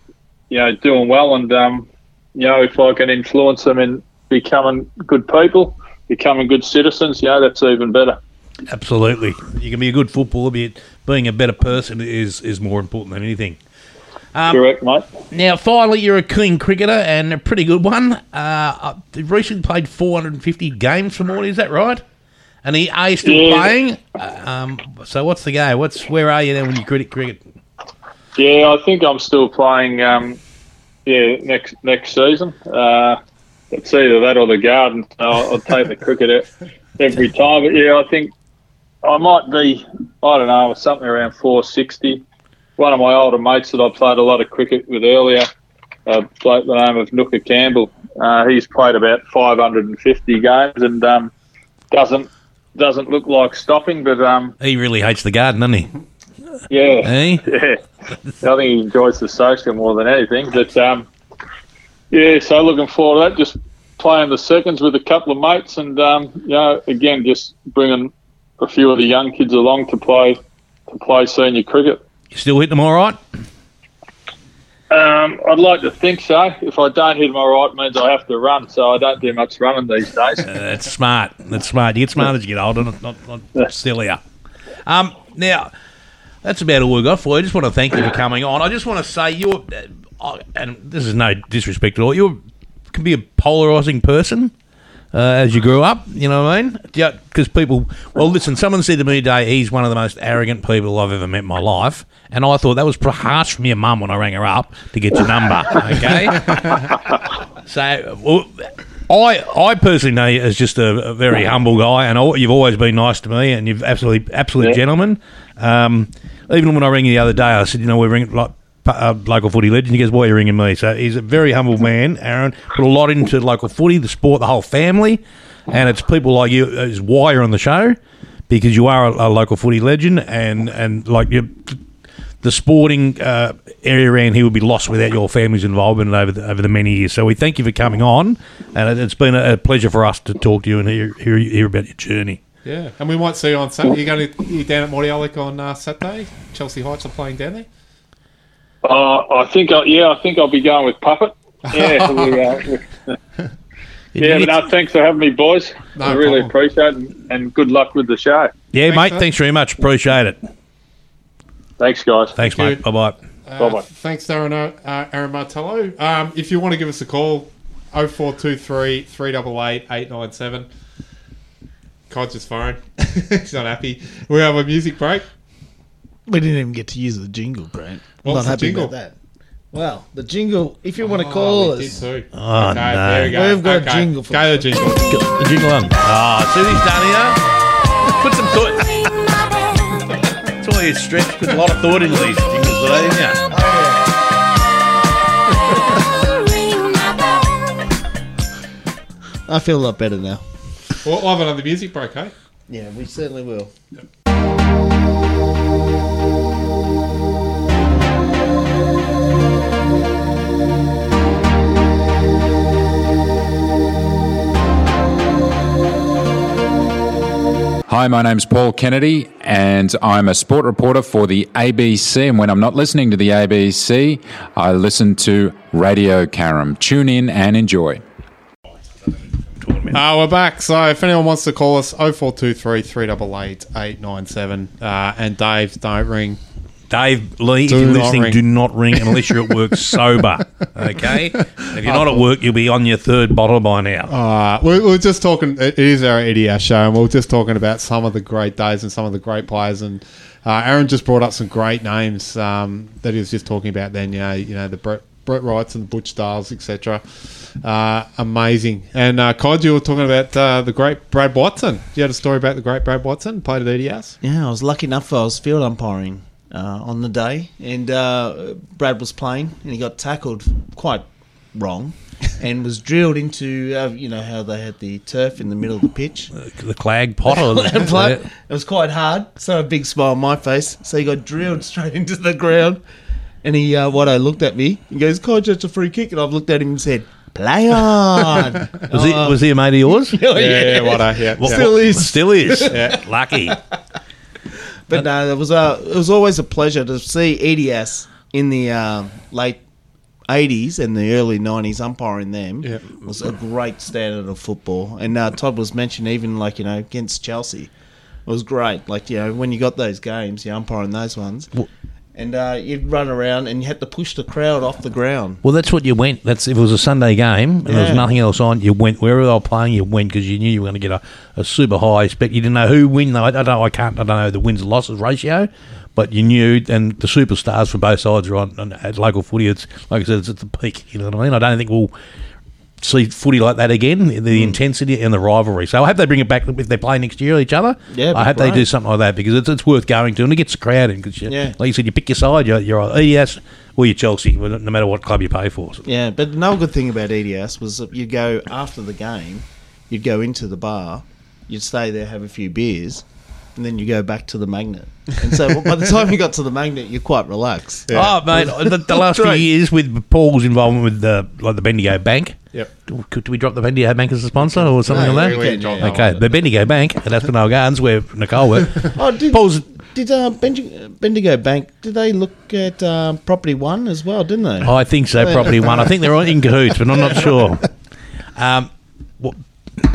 Speaker 11: you know doing well, and um, you know if I can influence them in becoming good people, becoming good citizens, you know that's even better.
Speaker 4: Absolutely, you can be a good footballer, but being a better person is is more important than anything. Um,
Speaker 11: Correct, mate.
Speaker 4: Now, finally, you're a keen cricketer and a pretty good one. Uh, you've recently played 450 games for Morty, is that right? And he, are you still
Speaker 11: Yeah.
Speaker 4: playing? Uh, Um, so what's the go? What's where are you then when you cricket cricket?
Speaker 11: Yeah, I think I'm still playing. Um, yeah, next next season. Uh, it's either that or the garden. So I'll, I'll take the cricket every time. But yeah, I think I might be. I don't know, something around 460. One of my older mates that I played a lot of cricket with earlier, a bloke by the name of Nooker Campbell. Uh, he's played about 550 games and um, doesn't doesn't look like stopping. But um,
Speaker 4: He really hates the garden, doesn't he?
Speaker 11: yeah,
Speaker 4: Eh?
Speaker 11: yeah. I think he enjoys the social more than anything. But um, yeah, so looking forward to that. Just playing the seconds with a couple of mates, and um, you know, again, just bringing a few of the young kids along to play to play senior cricket.
Speaker 4: You still hit them all right?
Speaker 11: Um, I'd like to think so. If I don't hit all right, it means I have to run. So I don't do much running these days.
Speaker 4: Uh, that's smart. That's smart. You get smart as you get older, not, not, not sillier. Um, now, that's about all we've got for you. I just want to thank you for coming on. I just want to say you're, uh, and this is no disrespect at all, you can be a polarising person. Uh, as you grew up, you know what I mean? Yeah, because people. Well, listen. Someone said to me today, he's one of the most arrogant people I've ever met in my life, and I thought that was pretty harsh from your mum when I rang her up to get your number. Okay, so well, I I personally know you as just a, a very humble guy, and I, you've always been nice to me, and you've absolutely absolute
Speaker 11: Yeah.
Speaker 4: gentleman. Um, even when I rang you the other day, I said, you know, we're like uh, local footy legend. He goes, why are you ringing me? So he's a very humble man, Aaron. Put a lot into local footy, the sport, the whole family, and it's people like you is why you're on the show because you are a, a local footy legend, and and like you. The sporting uh, area around here would be lost without your family's involvement over the, over the many years. So we thank you for coming on, and it, it's been a, a pleasure for us to talk to you and hear, hear, hear about your journey.
Speaker 3: Yeah, and we might see you on Saturday. You're going to you down at Mordialloc on uh, Saturday. Chelsea Heights are playing down there.
Speaker 11: Uh, I think, I, yeah, I think I'll be going with Puppet. Yeah, we, uh, yeah. But no, thanks for having me, boys.
Speaker 3: No
Speaker 11: I really
Speaker 3: problem.
Speaker 11: appreciate it, and, and good luck with the show.
Speaker 4: Yeah,
Speaker 3: Thanks,
Speaker 4: mate.
Speaker 3: mate.
Speaker 4: Thanks very much. Appreciate it.
Speaker 11: Thanks, guys.
Speaker 4: Thanks,
Speaker 3: Thank
Speaker 4: mate. Bye bye.
Speaker 3: Uh,
Speaker 11: Bye-bye.
Speaker 3: Thanks, Darren, uh, Aaron Martello. Um, if you want to give us a call, 0423 388 897. Codger's phone. He's not happy. We have a music break.
Speaker 5: We didn't even get to use the jingle, Grant. I'm
Speaker 3: What's
Speaker 5: not
Speaker 3: the
Speaker 5: happy
Speaker 3: jingle?
Speaker 5: about that. Well, the jingle, if you want to
Speaker 3: Oh,
Speaker 5: call
Speaker 3: we
Speaker 5: us.
Speaker 3: did too.
Speaker 4: Oh,
Speaker 3: okay,
Speaker 4: no.
Speaker 3: there we go.
Speaker 5: We've got a
Speaker 3: okay.
Speaker 5: jingle for
Speaker 3: Go the jingle.
Speaker 4: The jingle on. Oh, see these done here? Put some thought. That's all you stretch. Put a lot of thought into these jingles today, didn't you?
Speaker 5: I feel a lot better now.
Speaker 3: Well, we'll have another music break, eh?
Speaker 5: Yeah, we certainly will.
Speaker 12: Hi, my name's Paul Kennedy, and I'm a sport reporter for the ABC. And when I'm not listening to the ABC, I listen to Radio Carrum. Tune in and enjoy.
Speaker 3: Uh, we're back. So if anyone wants to call us, 0423 388 897. Uh, and Dave, don't ring.
Speaker 4: Dave Lee,
Speaker 3: Do
Speaker 4: if you're
Speaker 3: not
Speaker 4: listening,
Speaker 3: ring.
Speaker 4: do not ring unless you're at work sober. Okay? If you're not at work, you'll be on your third bottle by now.
Speaker 3: Uh, we're, we're just talking. It is our Eddie Ash show, and we're just talking about some of the great days and some of the great players. And uh, Aaron just brought up some great names um, that he was just talking about. Then, you know, you know the Brett, Brett Wrights and the Butch Styles, etc. Uh, amazing. And uh, Cod, you were talking about uh, the great Brad Watson. You had a story about the great Brad Watson played at EDS.
Speaker 5: Yeah, I was lucky enough. I was field umpiring uh, on the day, and uh, Brad was playing, and he got tackled quite wrong. and was drilled into, uh, you know, how they had the turf in the middle of the pitch.
Speaker 4: The clag pot or the,
Speaker 5: And It was quite hard, so a big smile on my face. So he got drilled straight into the ground. And he, uh, Watto looked at me. He goes, Coach, that's a free kick. And I've looked at him and said, Play on.
Speaker 4: Was he was he a mate of yours?
Speaker 5: Oh, yeah.
Speaker 3: Watto, yeah.
Speaker 4: What-
Speaker 5: Still
Speaker 4: what-
Speaker 5: is.
Speaker 4: Still is.
Speaker 3: Yeah.
Speaker 4: Lucky.
Speaker 5: But no, it was uh, it was always a pleasure to see EDS in the uh, late eighties and the early nineties umpiring them.
Speaker 3: Yeah.
Speaker 5: was a great standard of football. And uh, Todd was mentioned even like you know against Chelsea, it was great. Like you know when you got those games, you umpiring those ones, and uh, you'd run around and you had to push the crowd off the ground.
Speaker 4: Well, that's what you went. That's if it was a Sunday game and there was nothing else on. You went wherever they were playing. You went because you knew you were going to get a, a super high spec. You didn't know who win though. I don't know. I can't. I don't know the wins and losses ratio, but you knew. And the superstars from both sides are on, on at local footy. It's like I said, it's at the peak. You know what I mean? I don't think we'll see footy like that again. The
Speaker 5: Mm.
Speaker 4: intensity and the rivalry. So I hope they bring it back if they play next year each other.
Speaker 5: Yeah,
Speaker 4: I hope they do something like that because it's, it's worth going to and it gets the crowd in. Because
Speaker 5: Yeah.
Speaker 4: like you said, you pick your side. You're, you're ES or you're Chelsea, no matter what club you pay for.
Speaker 5: Yeah, but another good thing about EDS was that you'd go after the game, you'd go into the bar, you'd stay there, have a few beers, and then you go back to the magnet. And so by the time you got to the magnet, you're quite relaxed.
Speaker 4: Oh, mate, the, the last few years with Paul's involvement with the like the Bendigo Bank.
Speaker 3: Yep.
Speaker 4: Do, could, do we drop the Bendigo Bank as a sponsor or something
Speaker 5: No,
Speaker 4: like
Speaker 5: we
Speaker 4: that?
Speaker 5: can drop that
Speaker 4: okay, the Bendigo Bank at Aspendale Gardens where Nicole worked.
Speaker 5: Oh, did,
Speaker 4: Paul's
Speaker 5: did uh, Bendigo, Bendigo Bank, did they look at um, Property One as well, didn't they?
Speaker 4: I think so. Property one. I think they're all in cahoots, but I'm not sure. Um, what,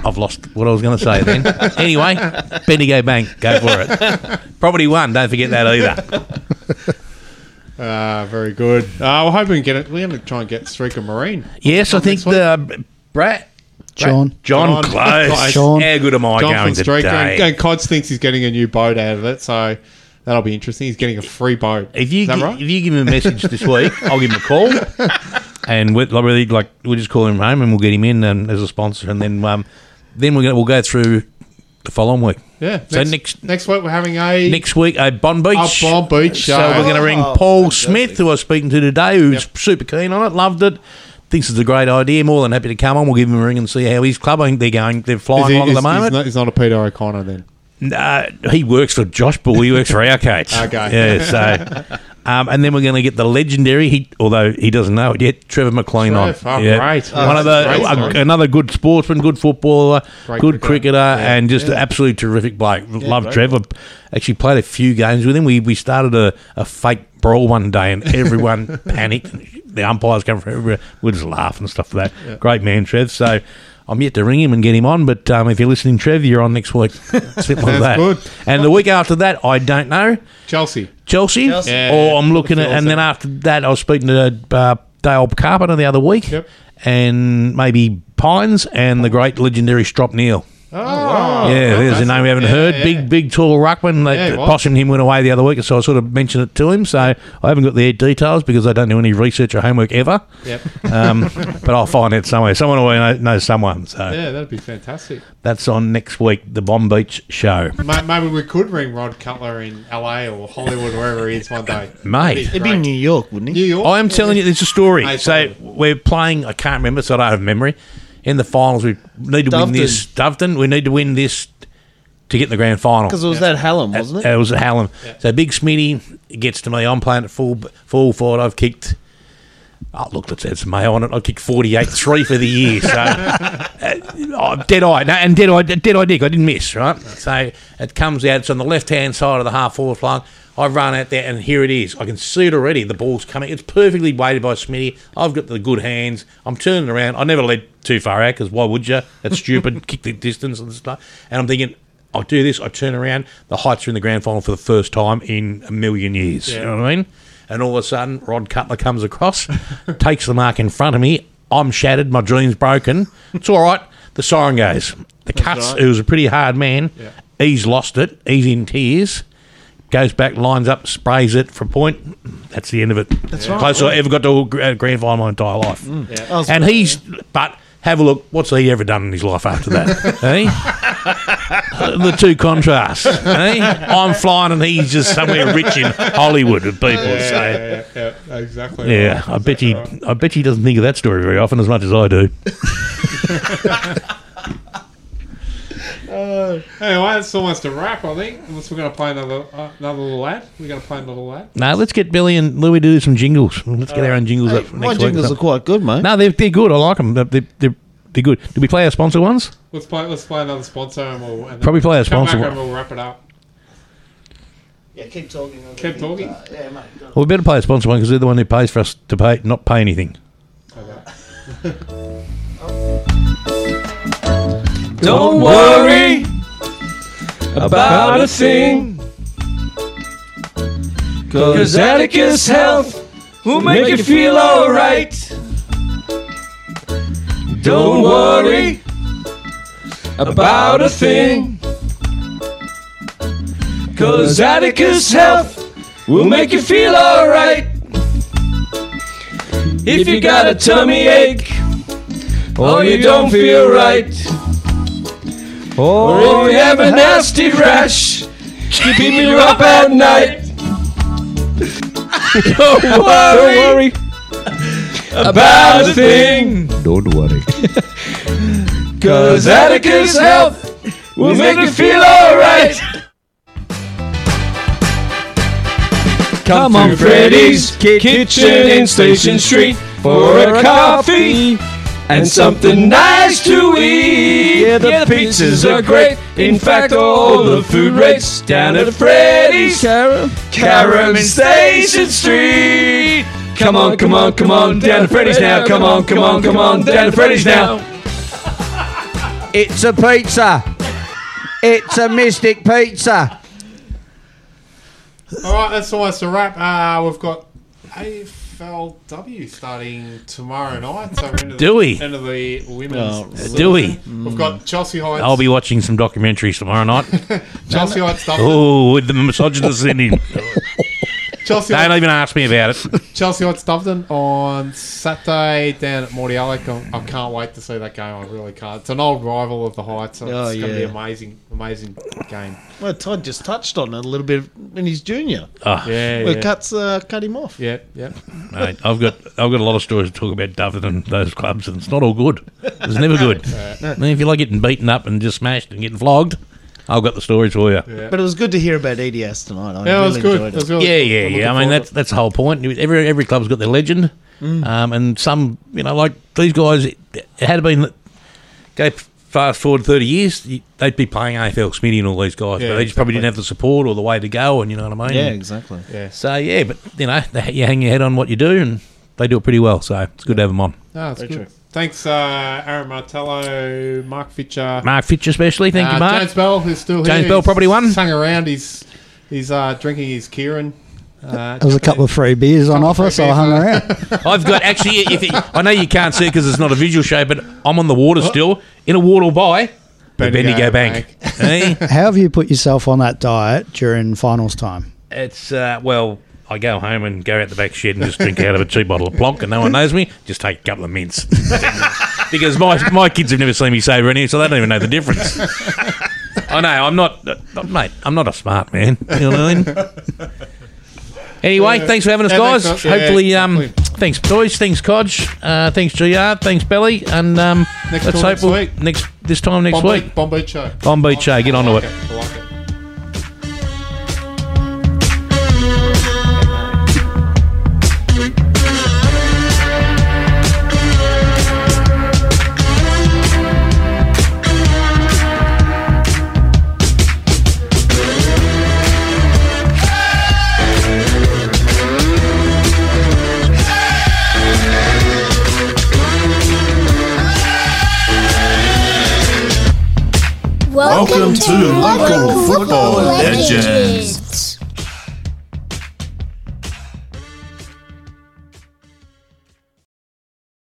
Speaker 4: I've lost what I was going to say then. Anyway, Bendigo Bank, go for it. Property one. Don't forget that either.
Speaker 3: Ah, very good. Uh, we're hoping to get it. We're going to try and get Streaker Marine.
Speaker 4: Yes, I think the uh, Brett.
Speaker 6: John.
Speaker 4: John,
Speaker 3: John
Speaker 4: Close.
Speaker 3: Close.
Speaker 6: Sean.
Speaker 4: How good am I
Speaker 3: John
Speaker 4: going
Speaker 3: from
Speaker 4: today?
Speaker 3: And, and Cods thinks he's getting a new boat out of it, so that'll be interesting. He's getting a free boat.
Speaker 4: If you
Speaker 3: Is that
Speaker 4: gi-
Speaker 3: right?
Speaker 4: if you give him a message this week, I'll give him a call, and we'll like, really like we'll just call him home and we'll get him in and, as a sponsor, and then um, then we're gonna we'll go through the following week.
Speaker 3: Yeah.
Speaker 4: So
Speaker 3: next,
Speaker 4: next
Speaker 3: next week we're having a
Speaker 4: next week a Bonbeach.
Speaker 3: A Bonbeach
Speaker 4: So
Speaker 3: show.
Speaker 4: we're going to ring
Speaker 5: Oh,
Speaker 4: Paul
Speaker 5: fantastic.
Speaker 4: Smith, who I was speaking to today, who's super keen on it, loved it. Thinks it's a great idea. More than happy to come on. We'll give him a ring and see how his club. I think they're going. They're flying
Speaker 3: Is he-
Speaker 4: along
Speaker 3: is-
Speaker 4: at the
Speaker 3: he's
Speaker 4: moment.
Speaker 3: not, he's not a Peter O'Connor then.
Speaker 4: Uh, he works for Josh Bull. He works for our coach.
Speaker 3: Okay.
Speaker 4: Yeah. So, um, and then we're going to get the legendary. He, although he doesn't know it yet, Trevor McLean
Speaker 3: Trev,
Speaker 4: on.
Speaker 3: oh, great. Oh,
Speaker 4: One of the
Speaker 3: a
Speaker 4: a- another good sportsman, good footballer,
Speaker 3: Great
Speaker 4: good
Speaker 3: cricketer.
Speaker 4: cricketer,
Speaker 3: Yeah.
Speaker 4: and just an absolutely terrific bloke. Love Trevor. Actually played a few games with him. We we started a, a fake brawl one day, and everyone panicked. The umpires come from everywhere. We just laugh and stuff like that. Great man, Trev. So. I'm yet to ring him and get him on, but um, if you're listening, Trev, you're on next week. Simple as that.
Speaker 3: good.
Speaker 4: And the week after that, I don't know.
Speaker 3: Chelsea.
Speaker 4: Chelsea,
Speaker 5: Chelsea.
Speaker 3: Yeah,
Speaker 4: or I'm looking at, and then after that, I was speaking to uh, Dale Carpenter the other week,
Speaker 3: Yep.
Speaker 4: and maybe Pines and the great legendary Strop Neal.
Speaker 3: Oh, wow.
Speaker 4: yeah, there's a name we haven't
Speaker 3: yeah,
Speaker 4: heard.
Speaker 3: yeah.
Speaker 4: Big, big, tall ruckman. They,
Speaker 3: Yeah, he.
Speaker 4: Possum and him went away the other week, so I sort of mentioned it to him. So I haven't got the details because I don't do any research or homework ever.
Speaker 3: Yep.
Speaker 4: Um, but I'll find it somewhere. Someone will know, knows someone. So
Speaker 3: Yeah, that'd be fantastic.
Speaker 4: that's on next week, the Bonbeach show.
Speaker 3: Maybe we could ring Rod Cutler in LA or Hollywood, wherever he is one day.
Speaker 4: Mate.
Speaker 5: It'd be New York, wouldn't it?
Speaker 3: New
Speaker 5: he?
Speaker 3: York.
Speaker 4: I am telling you, there's a story.
Speaker 3: Hey,
Speaker 4: so we're playing. I can't remember, so I don't have memory. In the finals, we need to win this. Doveton. We need to win this to get in the grand final.
Speaker 5: Because it was that Hallam, wasn't it?
Speaker 4: It was at Hallam. So Big Smitty gets to me. I'm playing at full full forward. I've kicked. Oh, look, that says Mayo on it. I kicked 48 3 for the year. So, uh, oh, dead eye. No, and dead eye, dead eye dick. I didn't miss, right? So, it comes out. It's on the left hand side of the half forward flank. I run out there, and here it is. I can see it already. The ball's coming. It's perfectly weighted by Smitty. I've got the good hands. I'm turning around. I never led too far out because why would you? That's stupid. Kick the distance and stuff. And I'm thinking, I'll do this, I turn around, the Heights are in the grand final for the first time in a million years. You know what I mean? And all of a sudden, Rod Cutler comes across, takes the mark in front of me. I'm shattered, my dream's broken. It's all right. The siren goes. The cuts,
Speaker 5: right.
Speaker 4: who was a pretty hard man, he's lost it. He's in tears. Goes back, lines up, sprays it for a point. That's the end of it. That's
Speaker 5: right.
Speaker 4: Closest I ever got to a gr- grand final my entire life.
Speaker 5: I was-
Speaker 4: And he's, but have a look. What's he ever done in his life after that? eh? the two contrasts. eh? I'm flying and he's just somewhere rich in Hollywood with people.
Speaker 3: Yeah,
Speaker 4: so.
Speaker 3: yeah, yeah, yeah, exactly.
Speaker 4: Yeah,
Speaker 3: right,
Speaker 4: I bet
Speaker 3: exactly
Speaker 4: he.
Speaker 3: right.
Speaker 4: I bet he doesn't think of that story very often as much as I do.
Speaker 3: Uh, anyway, it's almost a wrap, I think. Unless we're going to play another uh, another little ad. We're going to play another lad.
Speaker 4: No, let's get Billy and Louis to do some jingles. Let's get our own jingles
Speaker 5: Hey,
Speaker 4: up
Speaker 5: my
Speaker 4: next
Speaker 5: jingles
Speaker 4: week.
Speaker 5: are quite good, mate.
Speaker 4: No, they're, they're good. I like them. They're, they're, they're, they're good. Do we play our sponsor ones?
Speaker 3: Let's play. Let's play another sponsor, and we'll and then
Speaker 4: Probably play a
Speaker 3: come
Speaker 4: sponsor
Speaker 3: back
Speaker 4: one.
Speaker 3: and we'll wrap it up.
Speaker 5: Yeah, keep talking.
Speaker 3: Keep talking.
Speaker 5: yeah, mate.
Speaker 4: Well, we better play a sponsor one because they're the one who pays for us to pay, not pay anything.
Speaker 1: Don't worry about a thing. Cause Atticus Health will make you feel alright. Don't worry about a thing. Cause Atticus Health will make you feel alright. If you got a tummy ache or you don't feel right. Or if you have a nasty rash, keeping you up at night. Don't worry, about a thing.
Speaker 4: Don't worry.
Speaker 1: Cause Atticus Health will make you feel alright. Come on, Freddy's Kitchen in Station Street for a coffee and something nice to eat. Yeah, the pizzas are great. In fact, all the food rates down at Freddy's Carrum in Station Street. Come on, come on, come on, down to Freddy's now. Come on, come on, come on, down to Freddy's now.
Speaker 13: It's a pizza. It's a Mystic Pizza.
Speaker 3: All right, that's almost a wrap. Uh, we've got AFLW starting tomorrow night. So we're into
Speaker 4: Do
Speaker 3: the,
Speaker 4: we?
Speaker 3: End of the women's.
Speaker 4: Oh, Do we?
Speaker 3: We've got Chelsea Heights.
Speaker 4: I'll be watching some documentaries tomorrow night.
Speaker 3: Chelsea Heights stuff.
Speaker 4: oh, with the misogynist in him.
Speaker 3: Chelsea
Speaker 4: Don't even ask me about it.
Speaker 3: Chelsea Heights Stuffton on Saturday down at Mordialloc. I, I can't wait to see that game. I really can't. It's an old rival of the Heights. So
Speaker 5: Oh,
Speaker 3: it's going to be amazing, amazing game.
Speaker 5: Well, Todd just touched on it a little bit in his junior.
Speaker 4: Ah.
Speaker 3: Yeah,
Speaker 5: Where
Speaker 3: yeah.
Speaker 5: cuts uh, cut him off.
Speaker 3: Yeah, yeah.
Speaker 4: Mate, I've got I've got a lot of stories to talk about Doveton and those clubs, and it's not all good. It's never good. I mean, if you like getting beaten up and just smashed and getting flogged, I've got the stories for you. Yeah.
Speaker 5: But it was good to hear about EDS tonight. I
Speaker 3: Yeah, it
Speaker 5: really
Speaker 3: was good.
Speaker 5: enjoyed
Speaker 3: It was really
Speaker 4: yeah, yeah,
Speaker 3: I'm
Speaker 4: yeah. I mean, that's that's the whole point. Every every club's got their legend, um, and some, you know, like these guys, it had been go fast forward thirty years, they'd be playing AFL Smitty and all these guys,
Speaker 3: Yeah,
Speaker 4: but they just probably didn't have the support or the way to go, and you know what I mean.
Speaker 5: Yeah, exactly.
Speaker 3: Yeah.
Speaker 4: So yeah, but you know, you hang your head on what you do, and they do it pretty well. So it's good to have them on.
Speaker 3: No, it's
Speaker 5: Very
Speaker 3: good.
Speaker 5: true.
Speaker 3: Thanks, uh, Aaron Martello, Mark Fitcher.
Speaker 4: Mark Fitch especially, thank you,
Speaker 3: Uh,
Speaker 4: Mark.
Speaker 3: James Bell, who's still here.
Speaker 4: James Bell,
Speaker 3: He's
Speaker 4: Property One.
Speaker 3: Hung around. He's he's uh, drinking his Kieran. Uh,
Speaker 6: There was a couple of free beers on offer, so I hung around.
Speaker 4: I've got actually. If it, I know you can't see because it's not a visual show, but I'm on the water still in a water by the Bendigo Bank. Hey?
Speaker 6: How have you put yourself on that diet during finals time?
Speaker 4: It's uh, well, I go home and go out the back shed and just drink out of a cheap bottle of plonk, and no one knows me. Just take a couple of mints because my my kids have never seen me savour any, so they don't even know the difference. I know I'm not, uh, mate. I'm not a smart man. You know what I mean? Anyway, thanks for having us, guys.
Speaker 3: thanks, yeah,
Speaker 4: Hopefully, um, thanks, boys. Thanks, Codge. Uh, thanks, GR. Thanks, Belly. And um,
Speaker 3: Next
Speaker 4: let's hope
Speaker 3: next
Speaker 4: we'll-
Speaker 3: week.
Speaker 4: next this time next
Speaker 3: Bomb
Speaker 4: week.
Speaker 3: Beach, Bonbeach show.
Speaker 4: Bonbeach show. Get onto it.
Speaker 3: I like it.
Speaker 2: Welcome to Local Football Legends.